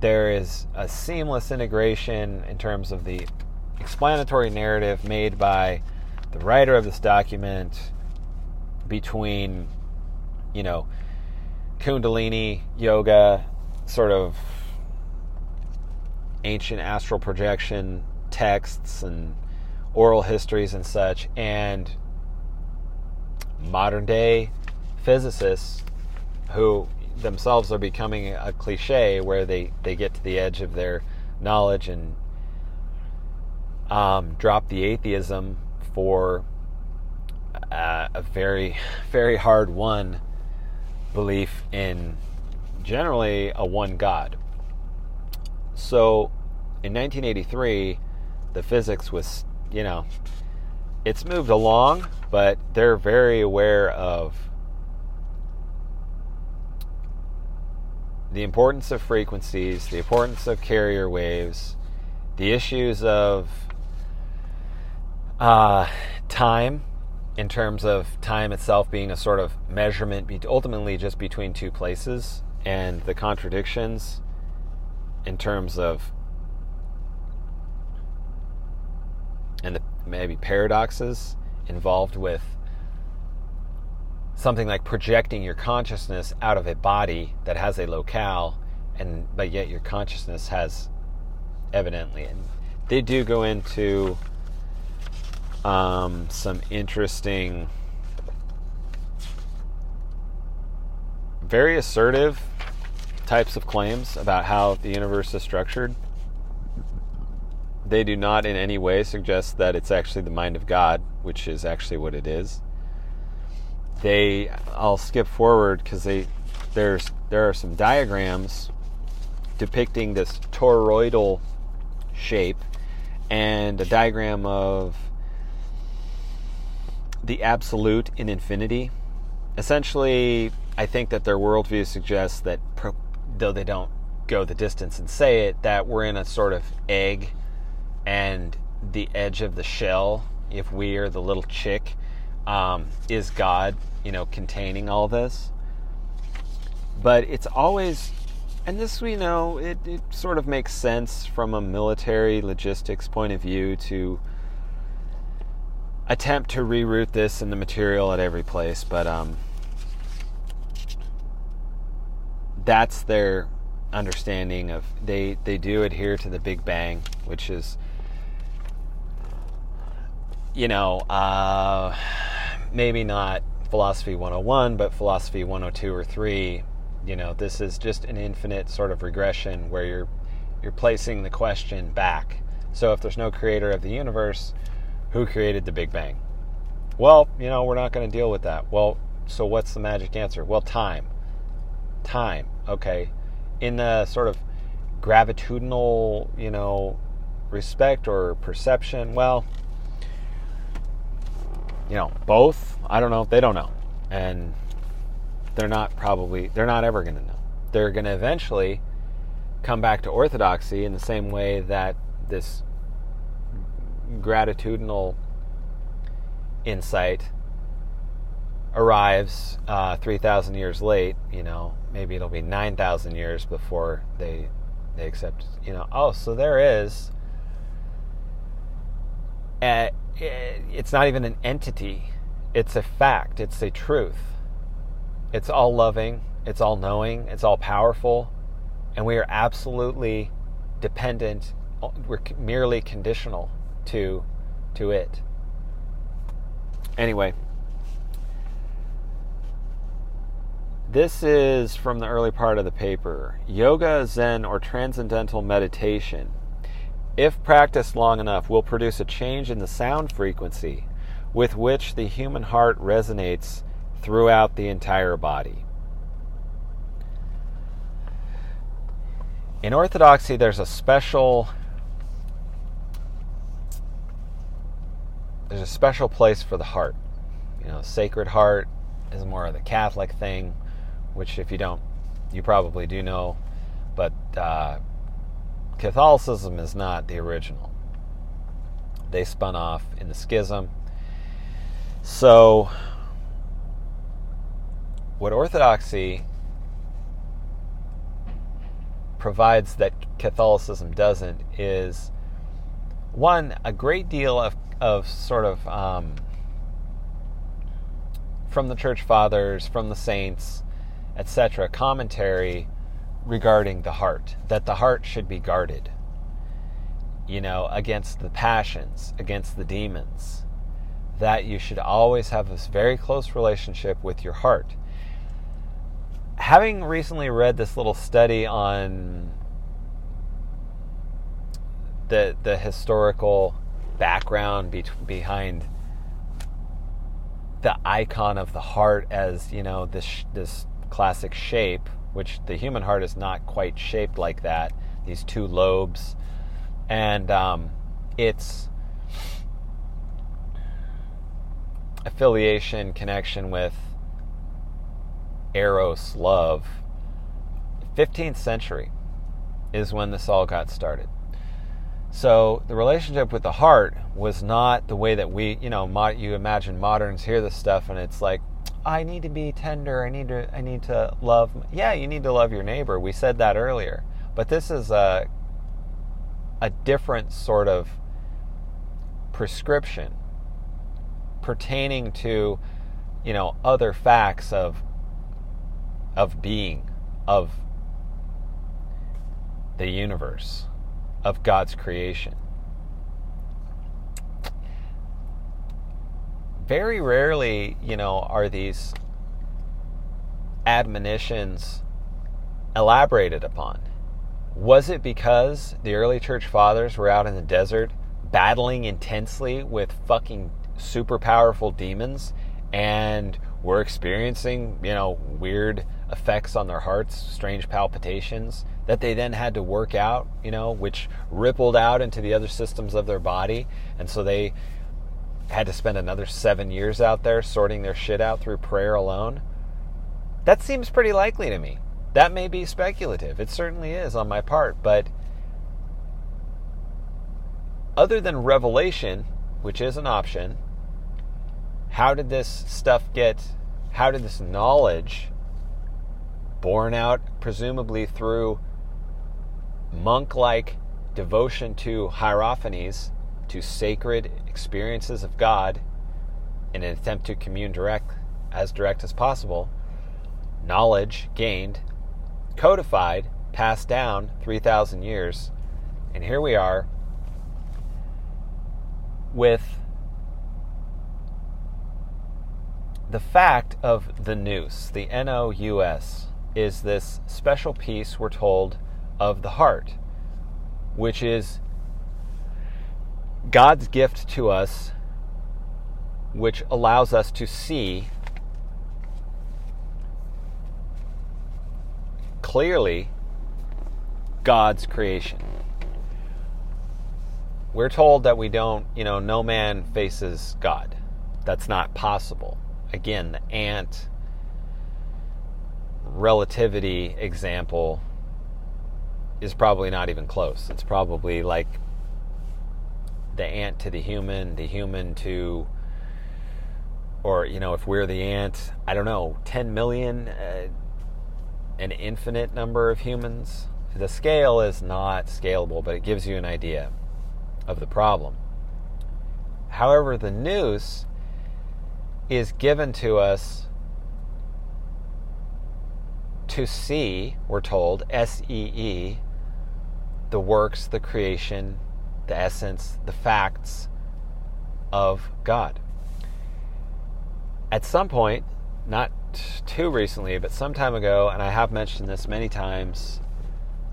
There is a seamless integration in terms of the explanatory narrative made by the writer of this document between, you know, Kundalini yoga, sort of ancient astral projection texts and oral histories and such, and modern day physicists who themselves are becoming a cliche where they, they get to the edge of their knowledge and um, drop the atheism for uh, a very, very hard won belief in generally a one God. So in 1983, the physics was, you know, it's moved along, but they're very aware of the importance of frequencies, the importance of carrier waves, the issues of uh, time in terms of time itself being a sort of measurement ultimately just between two places and the contradictions in terms of and the maybe paradoxes involved with something like projecting your consciousness out of a body that has a locale and but yet your consciousness has evidently and they do go into um, some interesting very assertive types of claims about how the universe is structured they do not in any way suggest that it's actually the mind of god which is actually what it is they I'll skip forward because they there's there are some diagrams depicting this toroidal shape and a diagram of the absolute in infinity. Essentially, I think that their worldview suggests that, though they don't go the distance and say it, that we're in a sort of egg and the edge of the shell, if we are the little chick, um, is God, you know, containing all this. But it's always, and this we know, it, it sort of makes sense from a military logistics point of view to attempt to reroute this in the material at every place, but um, that's their understanding of they they do adhere to the Big Bang, which is you know uh, maybe not philosophy 101, but philosophy 102 or 3, you know, this is just an infinite sort of regression where you're you're placing the question back. So if there's no creator of the universe, who created the Big Bang? Well, you know, we're not going to deal with that. Well, so what's the magic answer? Well, time. Time. Okay. In the sort of gravitudinal, you know, respect or perception, well, you know, both. I don't know. They don't know. And they're not probably, they're not ever going to know. They're going to eventually come back to orthodoxy in the same way that this gratitudinal insight arrives uh, 3,000 years late, you know, maybe it'll be 9,000 years before they they accept, you know, oh, so there is. Uh, it's not even an entity, it's a fact, it's a truth. It's all loving, it's all knowing, it's all powerful, and we are absolutely dependent, we're merely conditional to, to it. Anyway, This is from the early part of the paper. Yoga, Zen, or transcendental meditation, if practiced long enough, will produce a change in the sound frequency with which the human heart resonates throughout the entire body. In Orthodoxy, there's a special there's a special place for the heart. You know, Sacred Heart is more of the Catholic thing which if you don't, you probably do know, but uh, Catholicism is not the original. They spun off in the schism. So, what Orthodoxy provides that Catholicism doesn't is one, a great deal of, of sort of um, from the church fathers, from the saints, etc., commentary regarding the heart, that the heart should be guarded, you know, against the passions, against the demons, that you should always have this very close relationship with your heart. Having recently read this little study on the the historical background be- behind the icon of the heart as you know this this classic shape, which the human heart is not quite shaped like that. These two lobes, and um, its affiliation, connection with Eros love. 15th century is when this all got started. So the relationship with the heart was not the way that we, you know, you imagine moderns hear this stuff and it's like, I need to be tender. I need to I need to love. Yeah, you need to love your neighbor. We said that earlier. But this is a a different sort of prescription pertaining to you know other facts of of being of the universe of God's creation. Very rarely, you know, are these admonitions elaborated upon. Was it because the early church fathers were out in the desert battling intensely with fucking super powerful demons and were experiencing, you know, weird effects on their hearts, strange palpitations that they then had to work out, you know, which rippled out into the other systems of their body. And so they had to spend another seven years out there sorting their shit out through prayer alone? That seems pretty likely to me. That may be speculative. It certainly is on my part, but other than revelation, which is an option, how did this stuff get, how did this knowledge, born out presumably through monk like devotion to hierophanies, to sacred experiences of God in an attempt to commune direct as direct as possible, knowledge gained, codified, passed down 3,000 years, and here we are with the fact of the nous, the N O U S, is this special piece, we're told, of the heart, which is God's gift to us, which allows us to see clearly God's creation. We're told that we don't, you know, no man faces God. That's not possible. again, the ant relativity example is probably not even close. It's probably like the ant to the human, the human to, or, you know, if we're the ant, I don't know, 10 million, uh, an infinite number of humans. The scale is not scalable, but it gives you an idea of the problem. However, the nous is given to us to see, we're told, S E E, the works, the creation, the essence, the facts of God. At some point, not too recently, but some time ago, and I have mentioned this many times,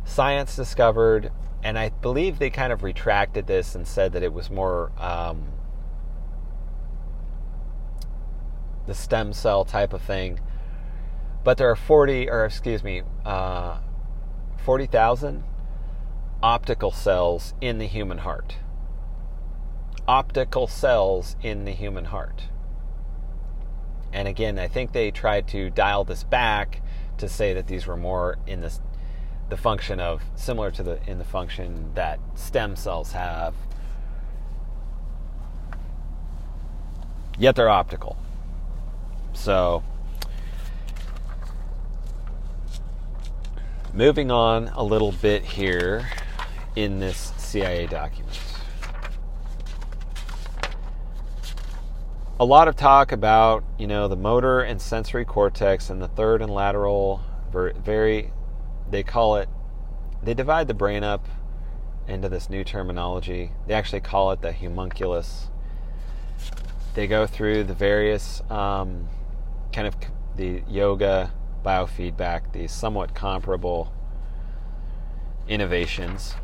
science discovered, and I believe they kind of retracted this and said that it was more um, the stem cell type of thing. But there are 40, or excuse me, uh, 40,000 optical cells in the human heart. Optical cells in the human heart. And again, I think they tried to dial this back to say that these were more in this the function of similar to the in the function that stem cells have. Yet they're optical. So moving on a little bit here in this CIA document. A lot of talk about, you know, the motor and sensory cortex and the third and lateral very they call it they divide the brain up into this new terminology. They actually call it the homunculus. They go through the various um, kind of the yoga biofeedback, these somewhat comparable innovations.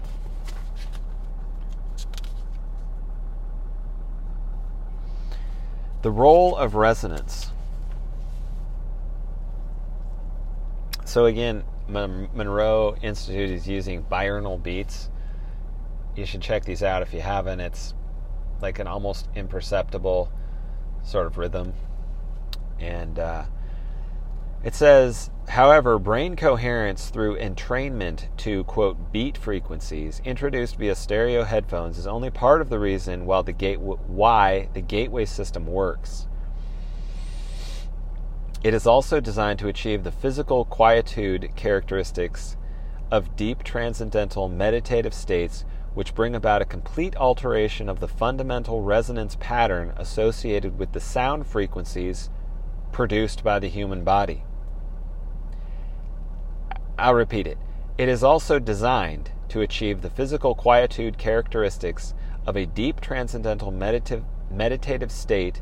The role of resonance. So, again, Monroe Institute is using binaural beats. You should check these out if you haven't. It's like an almost imperceptible sort of rhythm. And uh, it says, however, brain coherence through entrainment to, quote, beat frequencies introduced via stereo headphones is only part of the reason why the, gate- why the gateway system works. It is also designed to achieve the physical quietude characteristics of deep transcendental meditative states which bring about a complete alteration of the fundamental resonance pattern associated with the sound frequencies produced by the human body. I'll repeat it. It is also designed to achieve the physical quietude characteristics of a deep transcendental meditative, meditative state,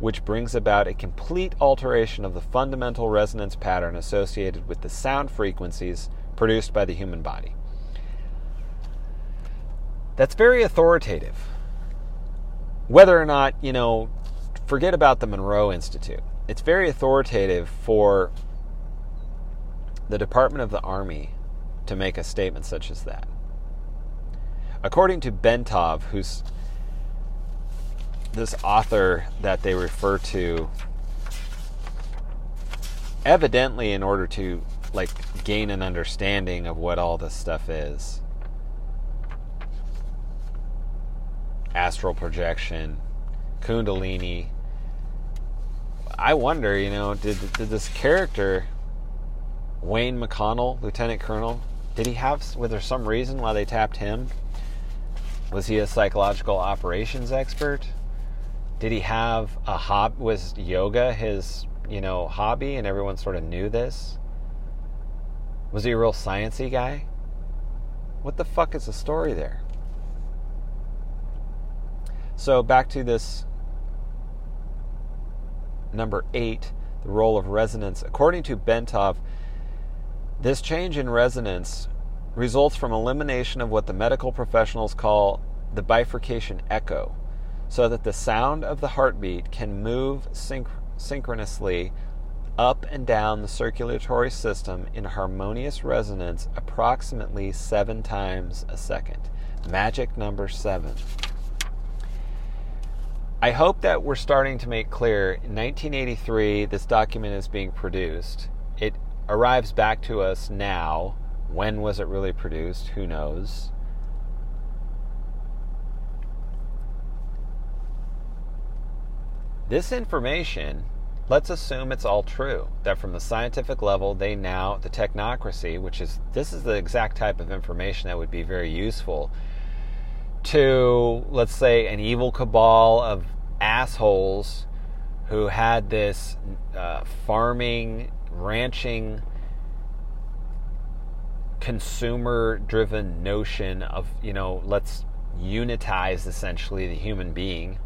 which brings about a complete alteration of the fundamental resonance pattern associated with the sound frequencies produced by the human body. That's very authoritative. Whether or not, you know, forget about the Monroe Institute. It's very authoritative for the Department of the Army to make a statement such as that. According to Bentov, who's this author that they refer to, evidently in order to like gain an understanding of what all this stuff is. Astral projection, Kundalini. I wonder, you know, did did this character Wayne McConnell, Lieutenant Colonel, did he have, was there some reason why they tapped him? Was he a psychological operations expert? Did he have a hob? Was yoga his, you know, hobby, and everyone sort of knew this? Was he a real sciency guy? What the fuck is the story there? So back to this number eight, the role of resonance. According to Bentov, this change in resonance results from elimination of what the medical professionals call the bifurcation echo, so that the sound of the heartbeat can move synch- synchronously up and down the circulatory system in harmonious resonance approximately seven times a second. Magic number seven. I hope that we're starting to make clear in 1983 this document is being produced. Arrives back to us now. When was it really produced? Who knows? This information, let's assume it's all true. That from the scientific level, they now, the technocracy, which is, this is the exact type of information that would be very useful to, let's say, an evil cabal of assholes who had this uh, farming, ranching, consumer driven notion of, you know, let's unitize essentially the human being.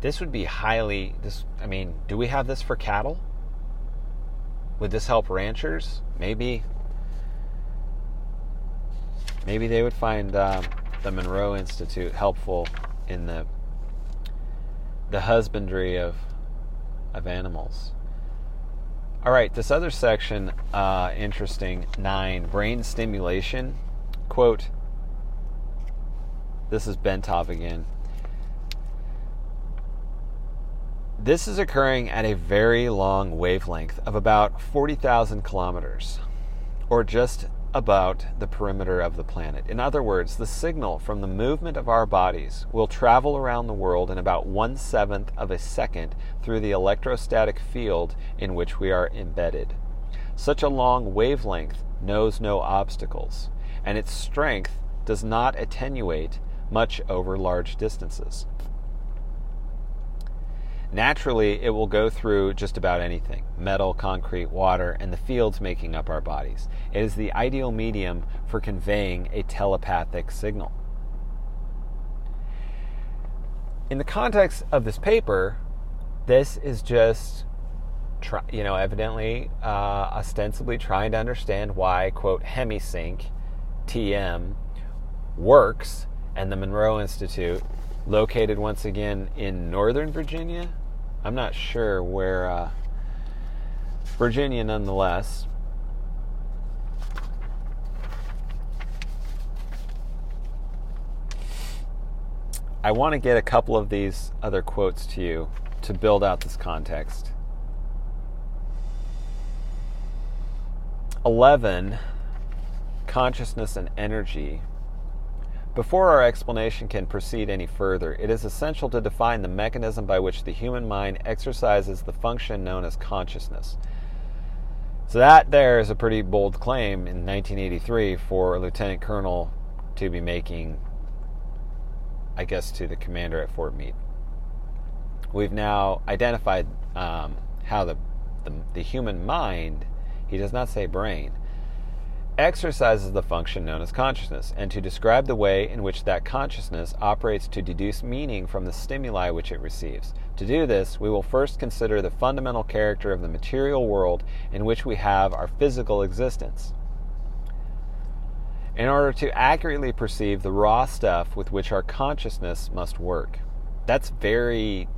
This would be highly this I mean, do we have this for cattle? Would this help ranchers? Maybe maybe they would find um, the Monroe Institute helpful in the the husbandry of of animals. All right, this other section, uh, interesting. Nine, brain stimulation. Quote. This is Bentov again. This is occurring at a very long wavelength of about 40,000 kilometers, or just about the perimeter of the planet. In other words, the signal from the movement of our bodies will travel around the world in about one seventh of a second through the electrostatic field in which we are embedded. Such a long wavelength knows no obstacles, and its strength does not attenuate much over large distances. Naturally, it will go through just about anything metal, concrete, water, and the fields making up our bodies. It is the ideal medium for conveying a telepathic signal. In the context of this paper, this is just, try, you know, evidently, uh, ostensibly trying to understand why, quote, Hemi-Sync, TM, works, and the Monroe Institute, located once again in Northern Virginia, I'm not sure where uh, Virginia, nonetheless. I want to get a couple of these other quotes to you to build out this context. 11 consciousness and energy before our explanation can proceed any further, it is essential to define the mechanism by which the human mind exercises the function known as consciousness. So, that there is a pretty bold claim in 1983 for a lieutenant colonel to be making, I guess, to the commander at Fort Meade. We've now identified um, how the, the, the human mind, he does not say brain, exercises the function known as consciousness, and to describe the way in which that consciousness operates to deduce meaning from the stimuli which it receives. To do this, we will first consider the fundamental character of the material world in which we have our physical existence. In order to accurately perceive the raw stuff with which our consciousness must work. That's very,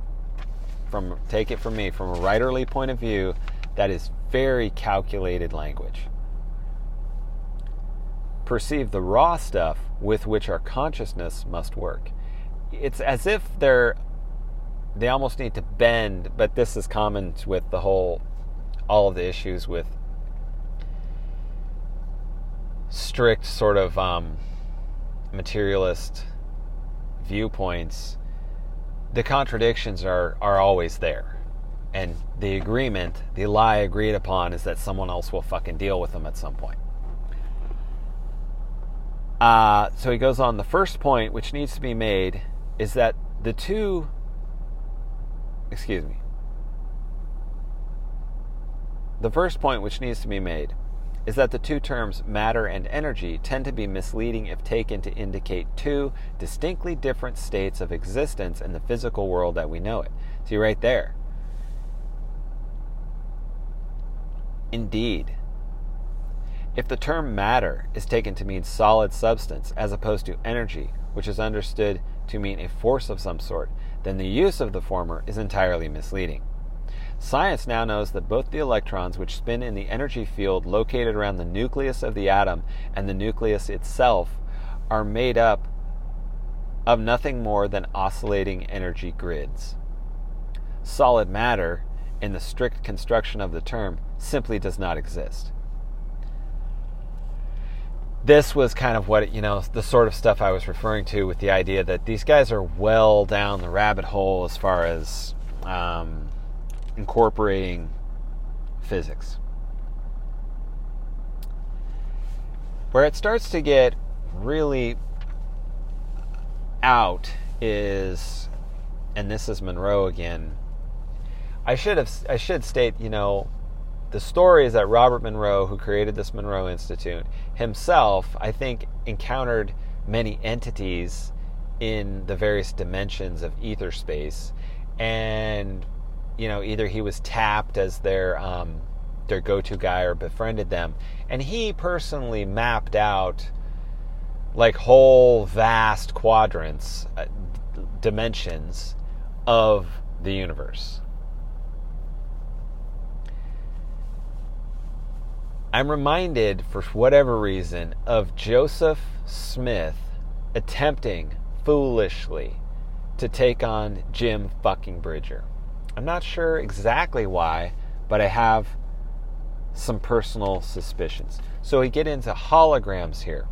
from take it from me, from a writerly point of view, that is very calculated language perceive the raw stuff with which our consciousness must work. It's as if they're they almost need to bend, but this is common with the whole all of the issues with strict sort of um, materialist viewpoints. The contradictions are are always there. And the agreement, the lie agreed upon is that someone else will fucking deal with them at some point. Uh, so he goes on. The first point which needs to be made is that the two, excuse me, the first point which needs to be made is that the two terms matter and energy tend to be misleading if taken to indicate two distinctly different states of existence in the physical world that we know it. See, right there. Indeed, if the term matter is taken to mean solid substance as opposed to energy, which is understood to mean a force of some sort, then the use of the former is entirely misleading. Science now knows that both the electrons which spin in the energy field located around the nucleus of the atom and the nucleus itself are made up of nothing more than oscillating energy grids. Solid matter, in the strict construction of the term, simply does not exist. This was kind of what, you know, the sort of stuff I was referring to with the idea that these guys are well down the rabbit hole as far as um, incorporating physics. Where it starts to get really out is, and this is Monroe again. I should have I should state, you know, the story is that Robert Monroe, who created this Monroe Institute, himself, I think, encountered many entities in the various dimensions of ether space, and you know, either he was tapped as their um, their go-to guy or befriended them, and he personally mapped out like whole vast quadrants, uh, dimensions of the universe. I'm reminded, for whatever reason, of Joseph Smith attempting foolishly to take on Jim fucking Bridger. I'm not sure exactly why, but I have some personal suspicions. So we get into holograms here.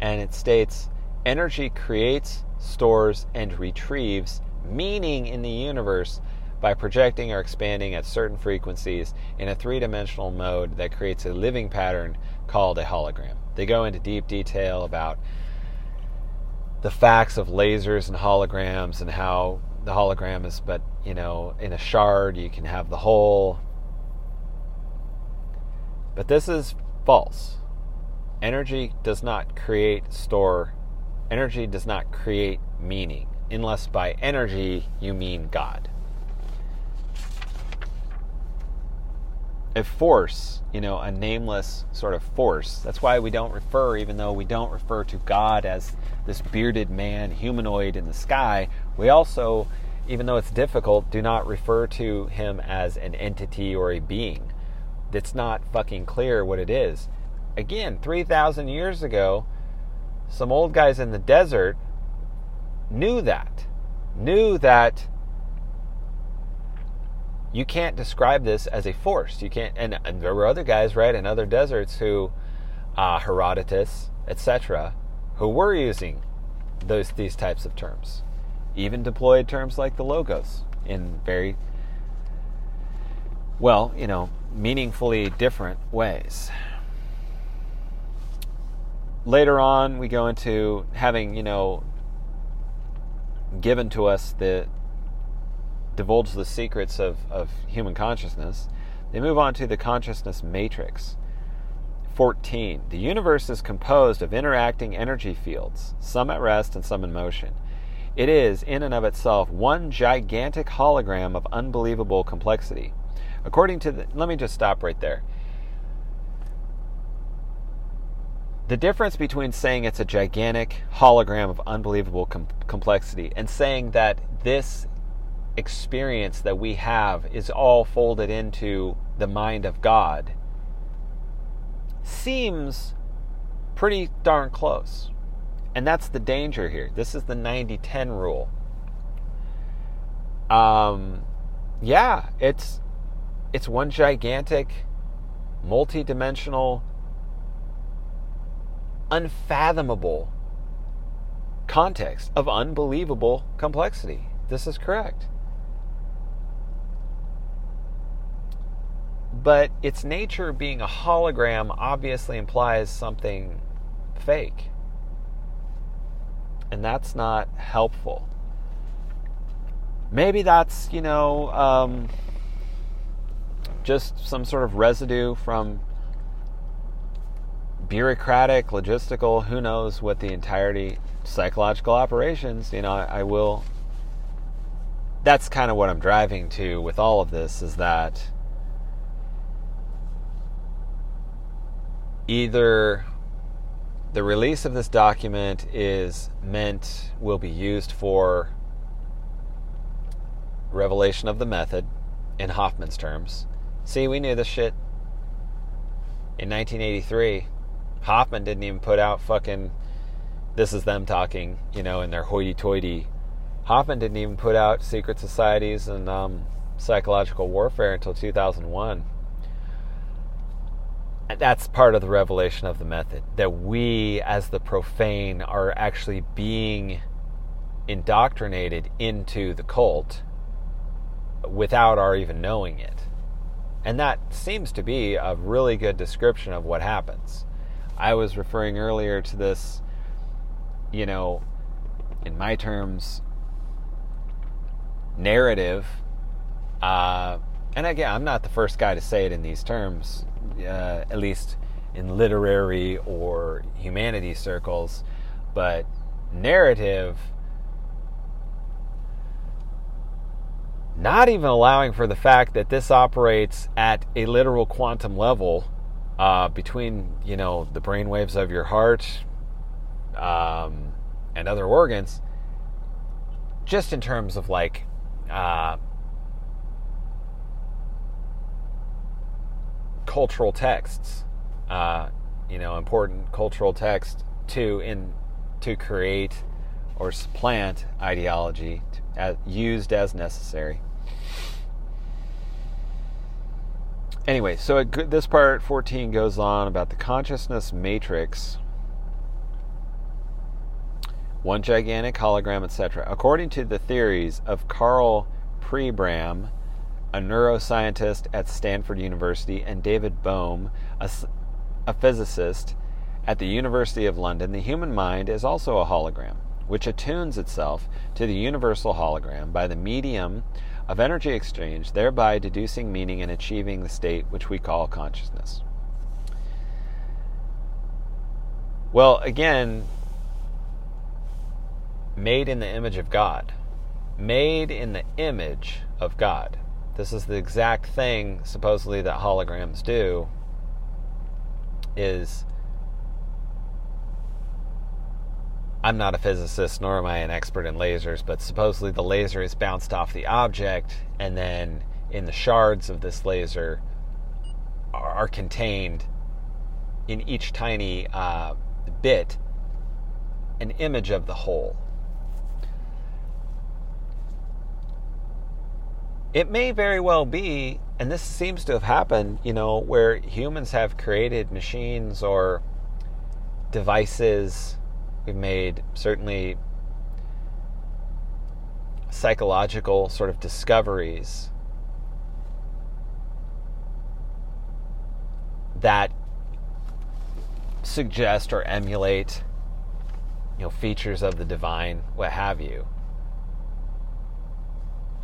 And it states energy creates, stores, and retrieves meaning in the universe by projecting or expanding at certain frequencies in a three dimensional mode that creates a living pattern called a hologram. They go into deep detail about the facts of lasers and holograms and how the hologram is but you know in a shard you can have the whole but this is false. Energy does not create, store, energy does not create meaning, unless by energy you mean God. A force, you know, a nameless sort of force. That's why we don't refer, even though we don't refer to God as this bearded man, humanoid in the sky, we also, even though it's difficult, do not refer to him as an entity or a being it's not fucking clear what it is. Again, 3,000 years ago, some old guys in the desert knew that. Knew that you can't describe this as a force. You can't, and, and there were other guys, right, in other deserts who, uh, Herodotus, etc., who were using those these types of terms, even deployed terms like the logos in very well, you know, meaningfully different ways. Later on, we go into having, you know, given to us the divulge the secrets of, of human consciousness. They move on to the consciousness matrix. 14. The universe is composed of interacting energy fields, some at rest and some in motion. It is, in and of itself, one gigantic hologram of unbelievable complexity. According to the, let me just stop right there. The difference between saying it's a gigantic hologram of unbelievable com- complexity and saying that this experience that we have is all folded into the mind of God seems pretty darn close. And that's the danger here. This is the 90 10 rule. Um, yeah, it's it's one gigantic, multi dimensional, unfathomable context of unbelievable complexity. This is correct. But its nature being a hologram obviously implies something fake. And that's not helpful. Maybe that's, you know, um, just some sort of residue from bureaucratic, logistical, who knows what the entirety, psychological operations, you know, I, I will. That's kind of what I'm driving to with all of this is that either the release of this document is meant, will be used for revelation of the method in Hoffman's terms, See, we knew this shit in 1983. Hoffman didn't even put out fucking this is them talking, you know, in their hoity-toity. Hoffman didn't even put out secret societies and um, psychological warfare until 2001. That's part of the revelation of the method that we, as the profane, are actually being indoctrinated into the cult without our even knowing it. And that seems to be a really good description of what happens. I was referring earlier to this, you know, in my terms, narrative. Uh, and again, I'm not the first guy to say it in these terms, uh, at least in literary or humanities circles, but narrative not even allowing for the fact that this operates at a literal quantum level uh, between you know the brain waves of your heart um, and other organs, just in terms of like uh, cultural texts, uh, you know, important cultural text to in to create or supplant ideology to, used as necessary. Anyway, so it, this part 14 goes on about the consciousness matrix, one gigantic hologram, etc. According to the theories of Karl Pribram, a neuroscientist at Stanford University, and David Bohm, a, a physicist at the University of London, the human mind is also a hologram, which attunes itself to the universal hologram by the medium of energy exchange, thereby deducing meaning and achieving the state which we call consciousness. Well, again, made in the image of God. Made in the image of God. This is the exact thing, supposedly, that holograms do, is I'm not a physicist, nor am I an expert in lasers, but supposedly the laser is bounced off the object, and then in the shards of this laser are, are contained in each tiny uh, bit an image of the whole. It may very well be, and this seems to have happened, you know, where humans have created machines or devices. We've made certainly psychological sort of discoveries that suggest or emulate you know features of the divine what have you.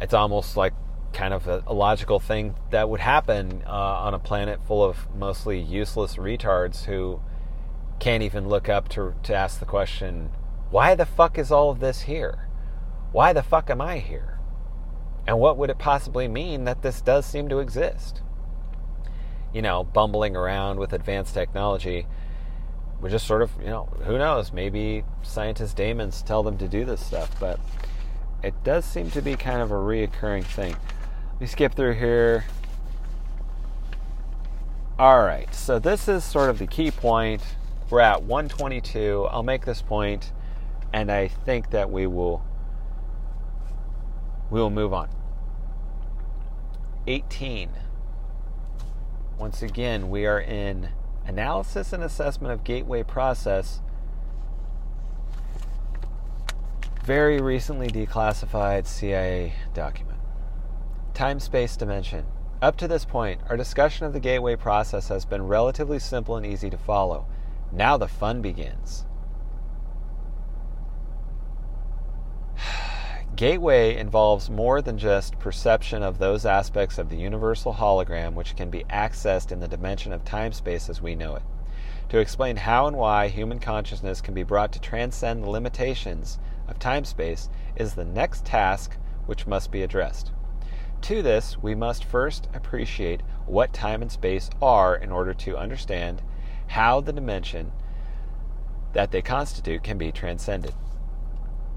It's almost like kind of a, a logical thing that would happen uh, on a planet full of mostly useless retards who can't even look up to, to ask the question, why the fuck is all of this here? Why the fuck am I here? And what would it possibly mean that this does seem to exist? You know, bumbling around with advanced technology, we just sort of, you know, who knows? Maybe scientist daemons tell them to do this stuff, but it does seem to be kind of a reoccurring thing. Me skip through here. All right, so this is sort of the key point we're at 122. I'll make this point, and I think that we will we will move on. 18. Once again, we are in analysis and assessment of gateway process. Very recently declassified CIA document. Time space dimension. Up to this point, our discussion of the gateway process has been relatively simple and easy to follow. Now the fun begins. Gateway involves more than just perception of those aspects of the universal hologram which can be accessed in the dimension of time space as we know it. To explain how and why human consciousness can be brought to transcend the limitations of time space is the next task which must be addressed. To this, we must first appreciate what time and space are in order to understand how the dimension that they constitute can be transcended.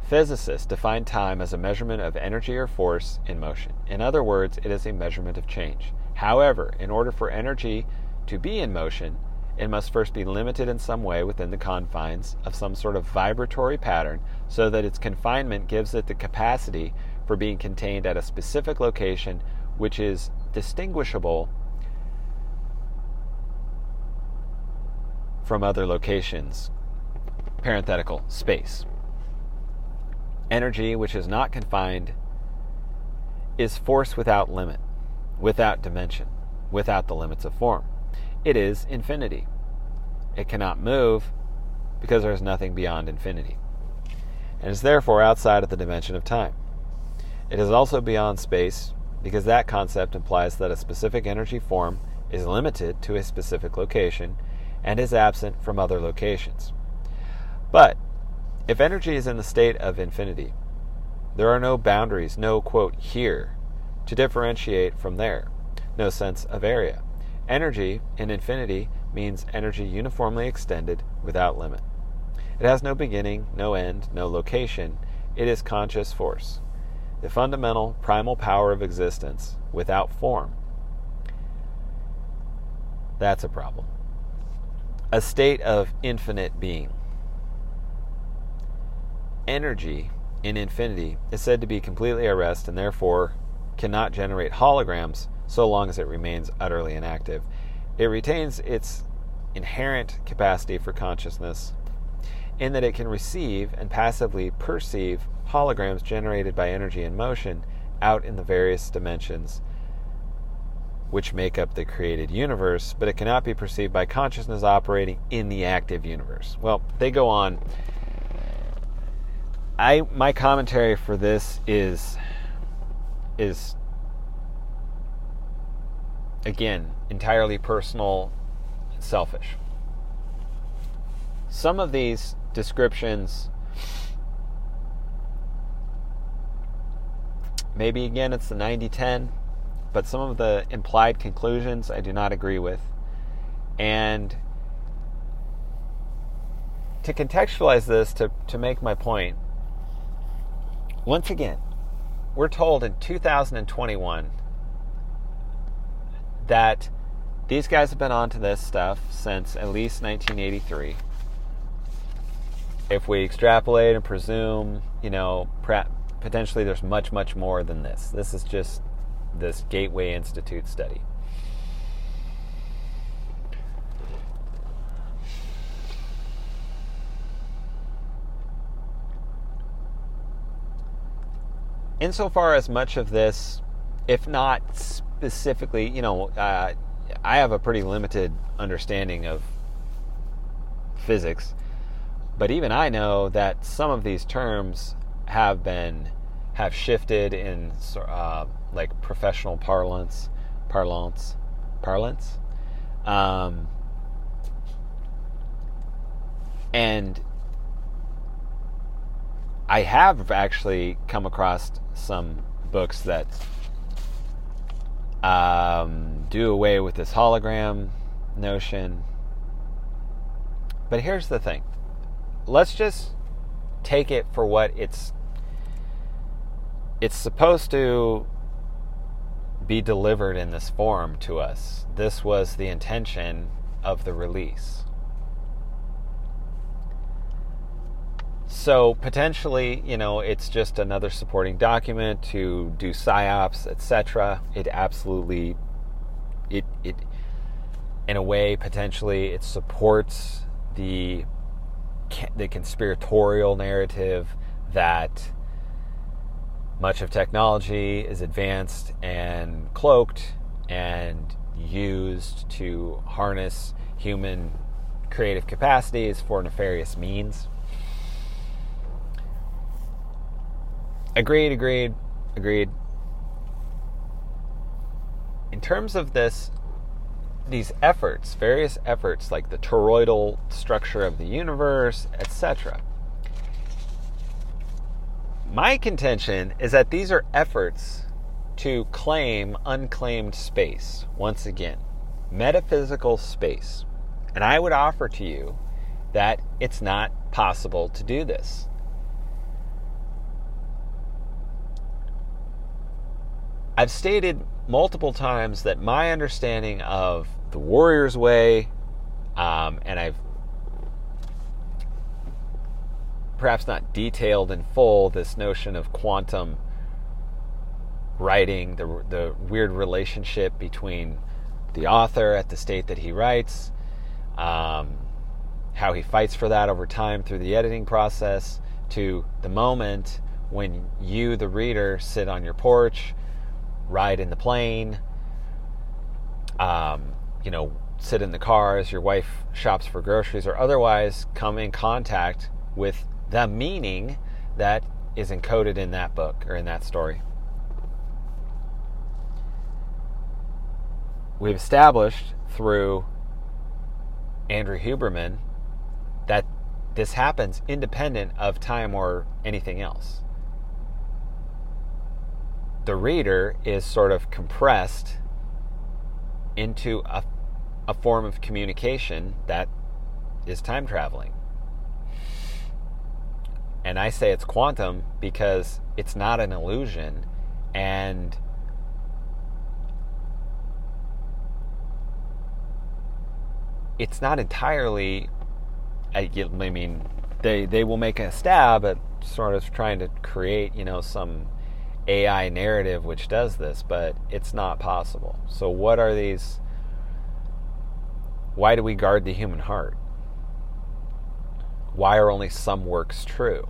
Physicists define time as a measurement of energy or force in motion. In other words, it is a measurement of change. However, in order for energy to be in motion, it must first be limited in some way within the confines of some sort of vibratory pattern so that its confinement gives it the capacity for being contained at a specific location which is distinguishable from other locations. Parenthetical space. Energy, which is not confined, is force without limit, without dimension, without the limits of form. It is infinity. It cannot move because there is nothing beyond infinity, and is therefore outside of the dimension of time. It is also beyond space because that concept implies that a specific energy form is limited to a specific location and is absent from other locations. But if energy is in the state of infinity, there are no boundaries, no quote here, to differentiate from there, no sense of area. Energy in infinity means energy uniformly extended without limit. It has no beginning, no end, no location. It is conscious force, the fundamental primal power of existence without form. That's a problem. A state of infinite being. Energy in infinity is said to be completely at rest and therefore cannot generate holograms so long as it remains utterly inactive. It retains its inherent capacity for consciousness in that it can receive and passively perceive holograms generated by energy and motion out in the various dimensions which make up the created universe, but it cannot be perceived by consciousness operating in the active universe. Well, they go on. I my commentary for this is is again, entirely personal, selfish. Some of these descriptions, maybe again it's the 90 10, but some of the implied conclusions I do not agree with. And to contextualize this, to, to make my point, once again, we're told in 2021 that these guys have been onto this stuff since at least 1983. If we extrapolate and presume, you know, potentially there's much, much more than this. This is just this Gateway Institute study. Insofar as much of this, if not specifically, you know, uh, I have a pretty limited understanding of physics, but even I know that some of these terms have been have shifted in uh, like professional parlance, parlance, parlance, um, and I have actually come across some books that um, do away with this hologram notion. But here's the thing let's just take it for what it's it's supposed to be delivered in this form to us. This was the intention of the release. So potentially, you know, it's just another supporting document to do psyops, etc. It absolutely, it it, in a way, potentially, it supports the the conspiratorial narrative that much of technology is advanced and cloaked and used to harness human creative capacities for nefarious means. Agreed, agreed, agreed. In terms of this, these efforts, various efforts like the toroidal structure of the universe, etc. My contention is that these are efforts to claim unclaimed space, once again, metaphysical space. And I would offer to you that it's not possible to do this. I've stated multiple times that my understanding of the warrior's way, Um, and I've perhaps not detailed in full this notion of quantum writing, the, the weird relationship between the author at the state that he writes, um, how he fights for that over time through the editing process, to the moment when you, the reader, sit on your porch, ride in the plane, um, you know, sit in the car as your wife shops for groceries, or otherwise come in contact with the meaning that is encoded in that book or in that story. We've established through Andrew Huberman that this happens independent of time or anything else. The reader is sort of compressed into a, a form of communication that is time traveling. And I say it's quantum because it's not an illusion and it's not entirely I, mean they they will make a stab at sort of trying to create, you know, some AI narrative which does this, but it's not possible. So what are these why do we guard the human heart? Why are only some works true?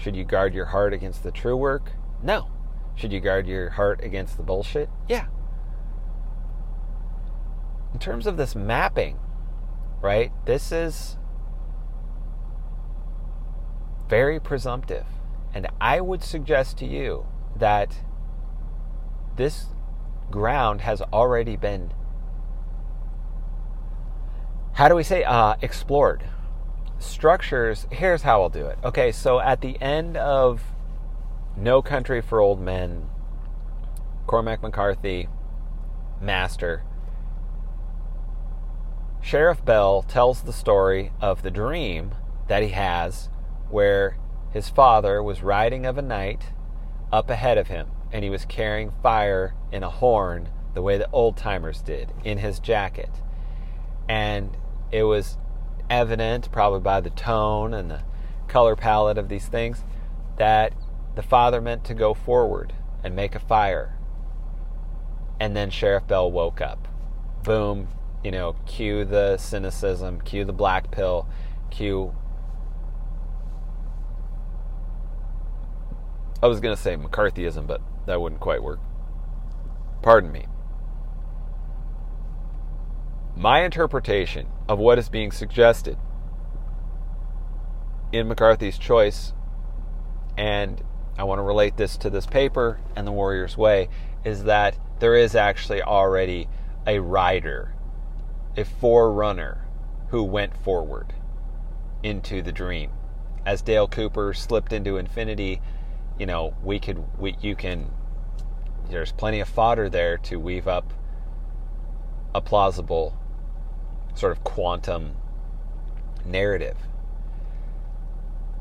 Should you guard your heart against the true work? No. Should you guard your heart against the bullshit? Yeah. In terms of this mapping, right? This is very presumptive. And I would suggest to you that this ground has already been, how do we say, uh, explored structures, here's how I'll do it. Okay, so at the end of No Country for Old Men, Cormac McCarthy, Master, Sheriff Bell tells the story of the dream that he has where his father was riding of a night up ahead of him and he was carrying fire in a horn the way the old timers did in his jacket. And it was evident, probably by the tone and the color palette of these things, that the father meant to go forward and make a fire. And then Sheriff Bell woke up. Boom, you know, cue the cynicism, cue the black pill, cue. I was going to say McCarthyism, but that wouldn't quite work. Pardon me. My interpretation of what is being suggested in McCarthy's choice, and I want to relate this to this paper and the Warrior's Way, is that there is actually already a rider, a forerunner who went forward into the dream. As Dale Cooper slipped into infinity, you know, we could, we, you can, there's plenty of fodder there to weave up a plausible sort of quantum narrative.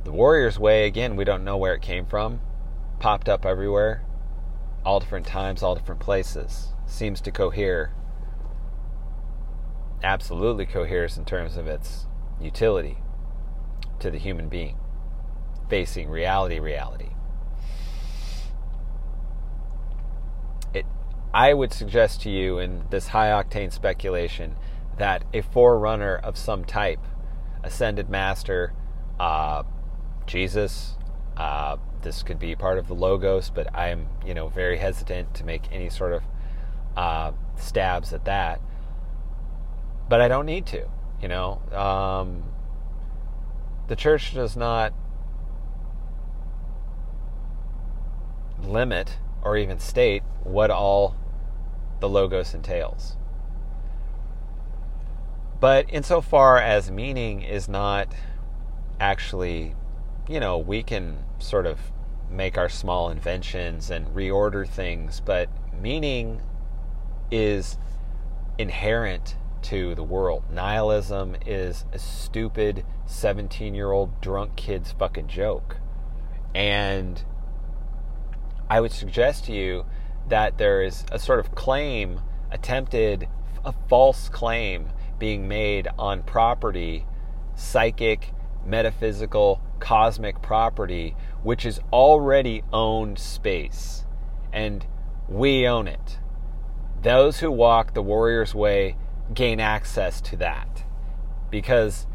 The Warrior's Way, again, we don't know where it came from, popped up everywhere, all different times, all different places. Seems to cohere, absolutely coheres in terms of its utility to the human being, facing reality, reality. It, I would suggest to you in this high octane speculation that a forerunner of some type, ascended master, uh, Jesus, uh, this could be part of the logos, but I'm you know very hesitant to make any sort of uh, stabs at that. But I don't need to, you know. Um, the church does not limit or even state what all the logos entails. But insofar as meaning is not actually, you know, we can sort of make our small inventions and reorder things, but meaning is inherent to the world. Nihilism is a stupid 17 year old drunk kid's fucking joke. And I would suggest to you that there is a sort of claim, attempted, a false claim being made on property, psychic, metaphysical, cosmic property, which is already owned space. And we own it. Those who walk the warrior's way gain access to that. Because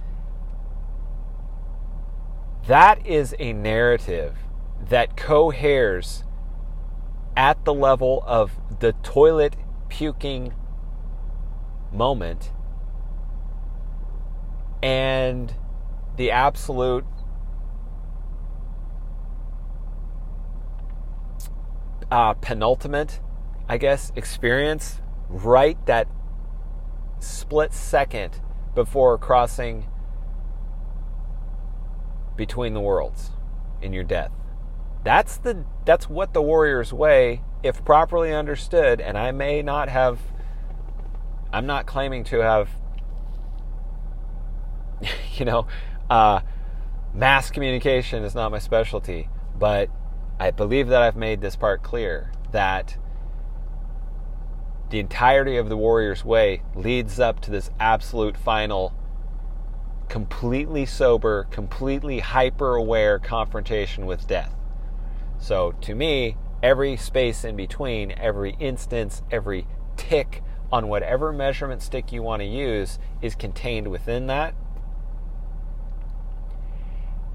that is a narrative that coheres at the level of the toilet puking moment and the absolute uh, penultimate, I guess, experience right that split second before crossing between the worlds in your death. That's the that's what the warrior's way, if properly understood, and I may not have I'm not claiming to have you know, uh, mass communication is not my specialty, but I believe that I've made this part clear that the entirety of the warrior's way leads up to this absolute final completely sober, completely hyper aware confrontation with death. So to me, every space in between, every instance, every tick on whatever measurement stick you want to use is contained within that.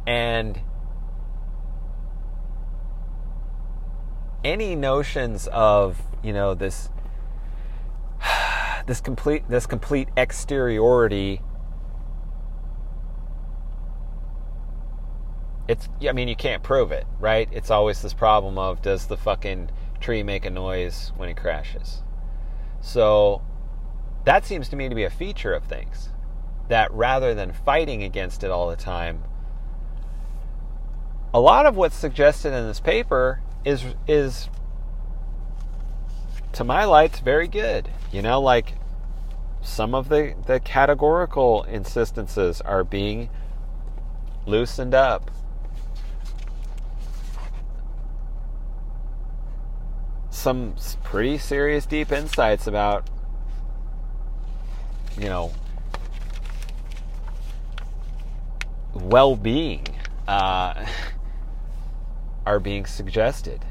And any notions of, you know, this this complete this complete exteriority it's I mean you can't prove it, right? It's always this problem of does the fucking tree make a noise when it crashes? So that seems to me to be a feature of things. That rather than fighting against it all the time, a lot of what's suggested in this paper is is to my lights very good. You know, like some of the, the categorical insistences are being loosened up some pretty serious deep insights about you know well-being uh, are being suggested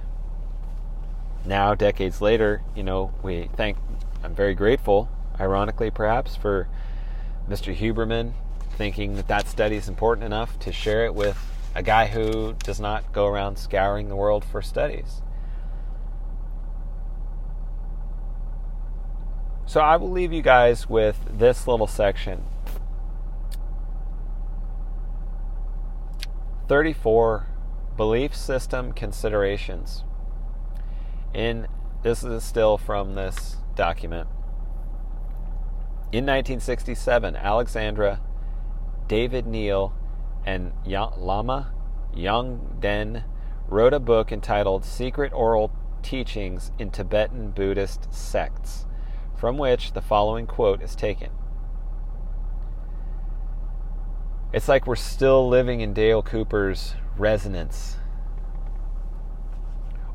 now decades later you know we thank i'm very grateful ironically perhaps for mr huberman thinking that that study is important enough to share it with a guy who does not go around scouring the world for studies So I will leave you guys with this little section. 34 belief system considerations. In this is still from this document. In 1967, Alexandra, David-Néel, and Lama Yongden wrote a book entitled Secret Oral Teachings in Tibetan Buddhist Sects from which the following quote is taken. It's like we're still living in Dale Cooper's resonance.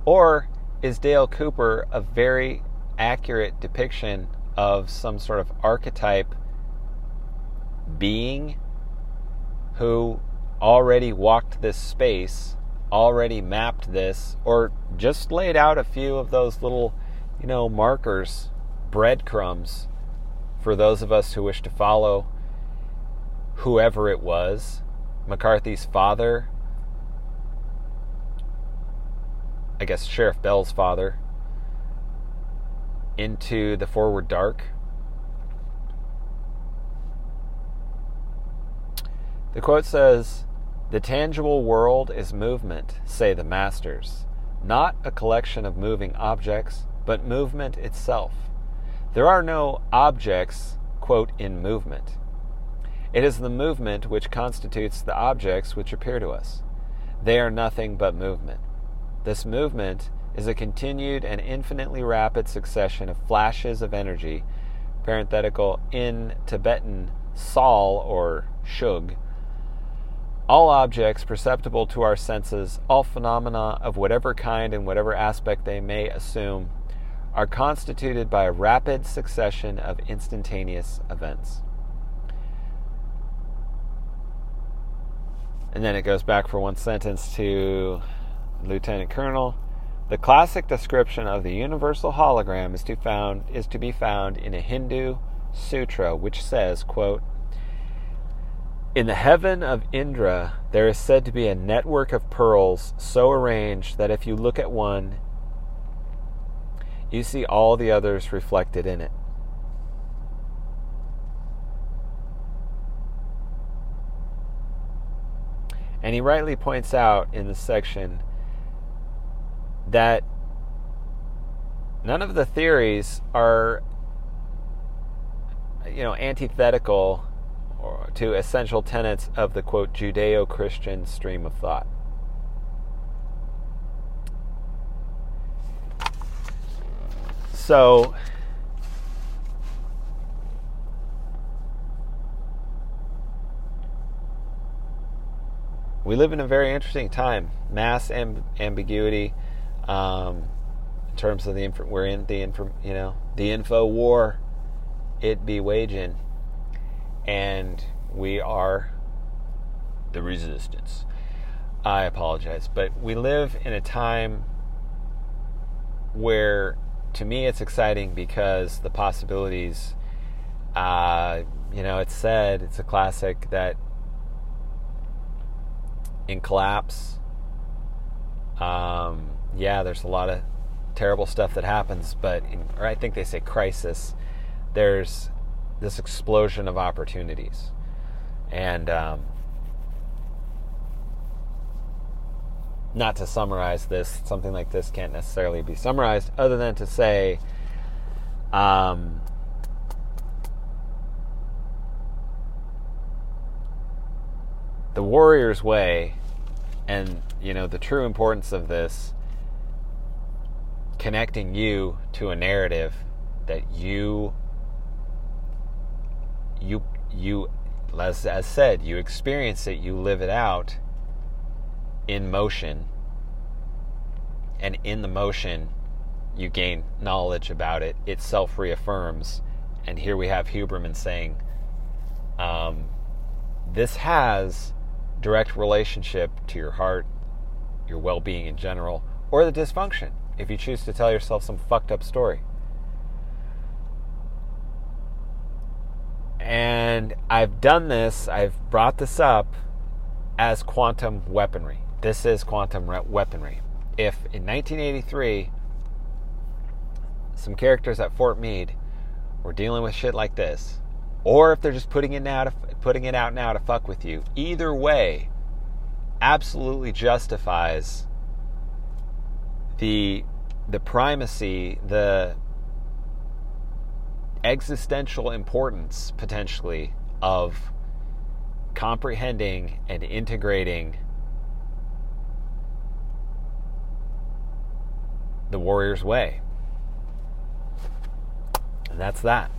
Or is Dale Cooper a very accurate depiction of some sort of archetype being who already walked this space, already mapped this, or just laid out a few of those little, you know, markers breadcrumbs for those of us who wish to follow whoever it was McCarthy's father, I guess Sheriff Bell's father, into the forward dark. The quote says, The tangible world is movement, say the masters, not a collection of moving objects, but movement itself. There are no objects, quote, in movement. It is the movement which constitutes the objects which appear to us. They are nothing but movement. This movement is a continued and infinitely rapid succession of flashes of energy, parenthetical in Tibetan sol or shug. All objects perceptible to our senses, all phenomena of whatever kind and whatever aspect they may assume, are constituted by a rapid succession of instantaneous events. And then it goes back for one sentence to Lieutenant Colonel. The classic description of the universal hologram is to found is to be found in a Hindu sutra which says, quote, in the heaven of Indra, there is said to be a network of pearls so arranged that if you look at one, you see all the others reflected in it. And he rightly points out in the section that none of the theories are you know antithetical to essential tenets of the quote Judeo-Christian stream of thought. So we live in a very interesting time. Mass amb- ambiguity um, in terms of the inf- we're in the info, you know the info war. It be waging, and we are the resistance. I apologize, but we live in a time where, to me, it's exciting because the possibilities. Uh, you know, it's said it's a classic that in collapse. Um, yeah, there's a lot of terrible stuff that happens, but in, or I think they say crisis. There's this explosion of opportunities, and um, not to summarize this, something like this can't necessarily be summarized, other than to say. Um, the warrior's way and you know the true importance of this connecting you to a narrative that you you you as, as said you experience it you live it out in motion. And in the motion you gain knowledge about it. It self reaffirms and here we have huberman saying um, this has direct relationship to your heart, your well being in general, or the dysfunction if you choose to tell yourself some fucked up story. And I've done this, I've brought this up as quantum weaponry. This is quantum weaponry. If in 1983, some characters at Fort Meade were dealing with shit like this, or if they're just putting it now to, putting it out now to fuck with you. Either way, absolutely justifies the the primacy, the existential importance potentially of comprehending and integrating the warrior's way. And that's that.